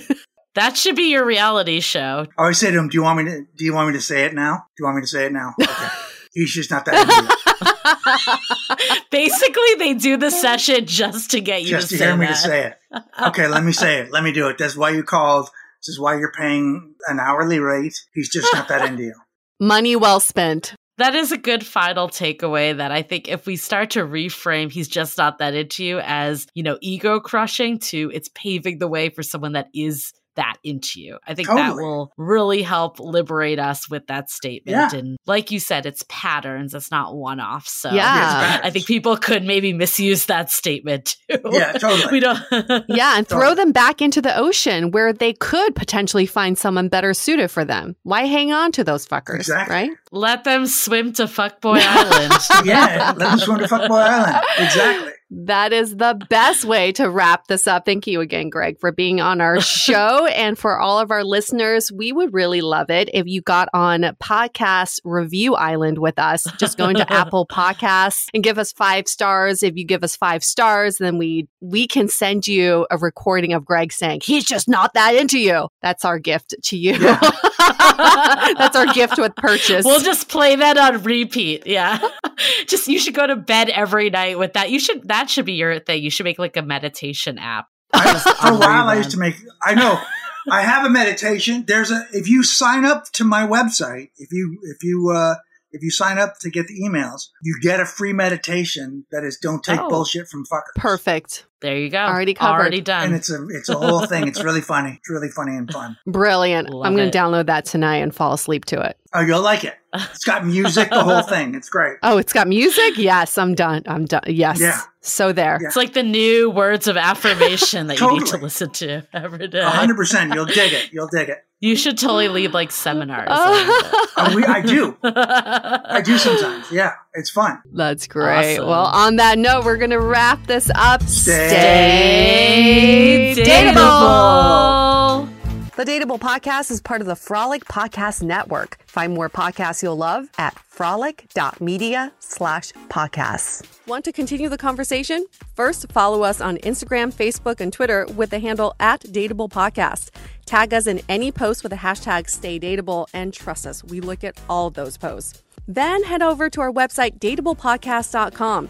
That should be your reality show. I always say to him, "Do you want me to? Do you want me to say it now? Do you want me to say it now?" Okay. He's just not that into you. Basically, they do the session just to get you just to, to say hear me that. to say it. Okay, let me say it. Let me do it. That's why you called. This is why you're paying an hourly rate. He's just not that into you. Money well spent. That is a good final takeaway that I think if we start to reframe he's just not that into you as, you know, ego crushing to it's paving the way for someone that is that into you. I think that will really help liberate us with that statement. Yeah. And like you said, it's patterns, it's not one off. So Yeah. I think people could maybe misuse that statement too. Yeah, totally. we don't Yeah, and throw Totally. them back into the ocean where they could potentially find someone better suited for them. Why hang on to those fuckers, Exactly. right? let them swim to Fuckboy Island. Yeah, let them swim to Fuckboy Island. Exactly. That is the best way to wrap this up. Thank you again, Greg, for being on our show. and for all of our listeners, we would really love it if you got on Podcast Review Island with us. Just go into Apple Podcasts and give us five stars. If you give us five stars, then we we can send you a recording of Greg saying, He's just not that into you. That's our gift to you. Yeah. That's our gift with purchase. We'll just play that on repeat. Yeah. just you should go to bed every night with that. You should that should be your thing. You should make like a meditation app. I, for a while, I used to make. I know. I have a meditation. There's a. If you sign up to my website, if you if you uh if you sign up to get the emails, you get a free meditation that is "Don't take Oh. bullshit from fuckers." Perfect. There you go. Already covered. Already done. And it's a it's a whole thing. It's really funny. It's really funny and fun. Brilliant. Love I'm going to download that tonight and fall asleep to it. Oh, you'll like it. It's got music, the whole thing. It's great. Oh, it's got music? Yes, I'm done. I'm done. Yes. Yeah. So there. Yeah. It's like the new words of affirmation that you need to listen to every day. A hundred percent. You'll dig it. You'll dig it. You should totally lead like seminars. Uh, we, I do. I do sometimes. Yeah, it's fun. That's great. Awesome. Well, on that note, we're going to wrap this up. Stay dateable. The Dateable Podcast is part of the Frolic Podcast Network. Find more podcasts you'll love at frolic.media slash podcasts. Want to continue the conversation? First, follow us on Instagram, Facebook, and Twitter with the handle at Dateable Podcast. Tag us in any post with the hashtag Stay Dateable, and trust us, we look at all those posts. Then head over to our website, dateablepodcast.com.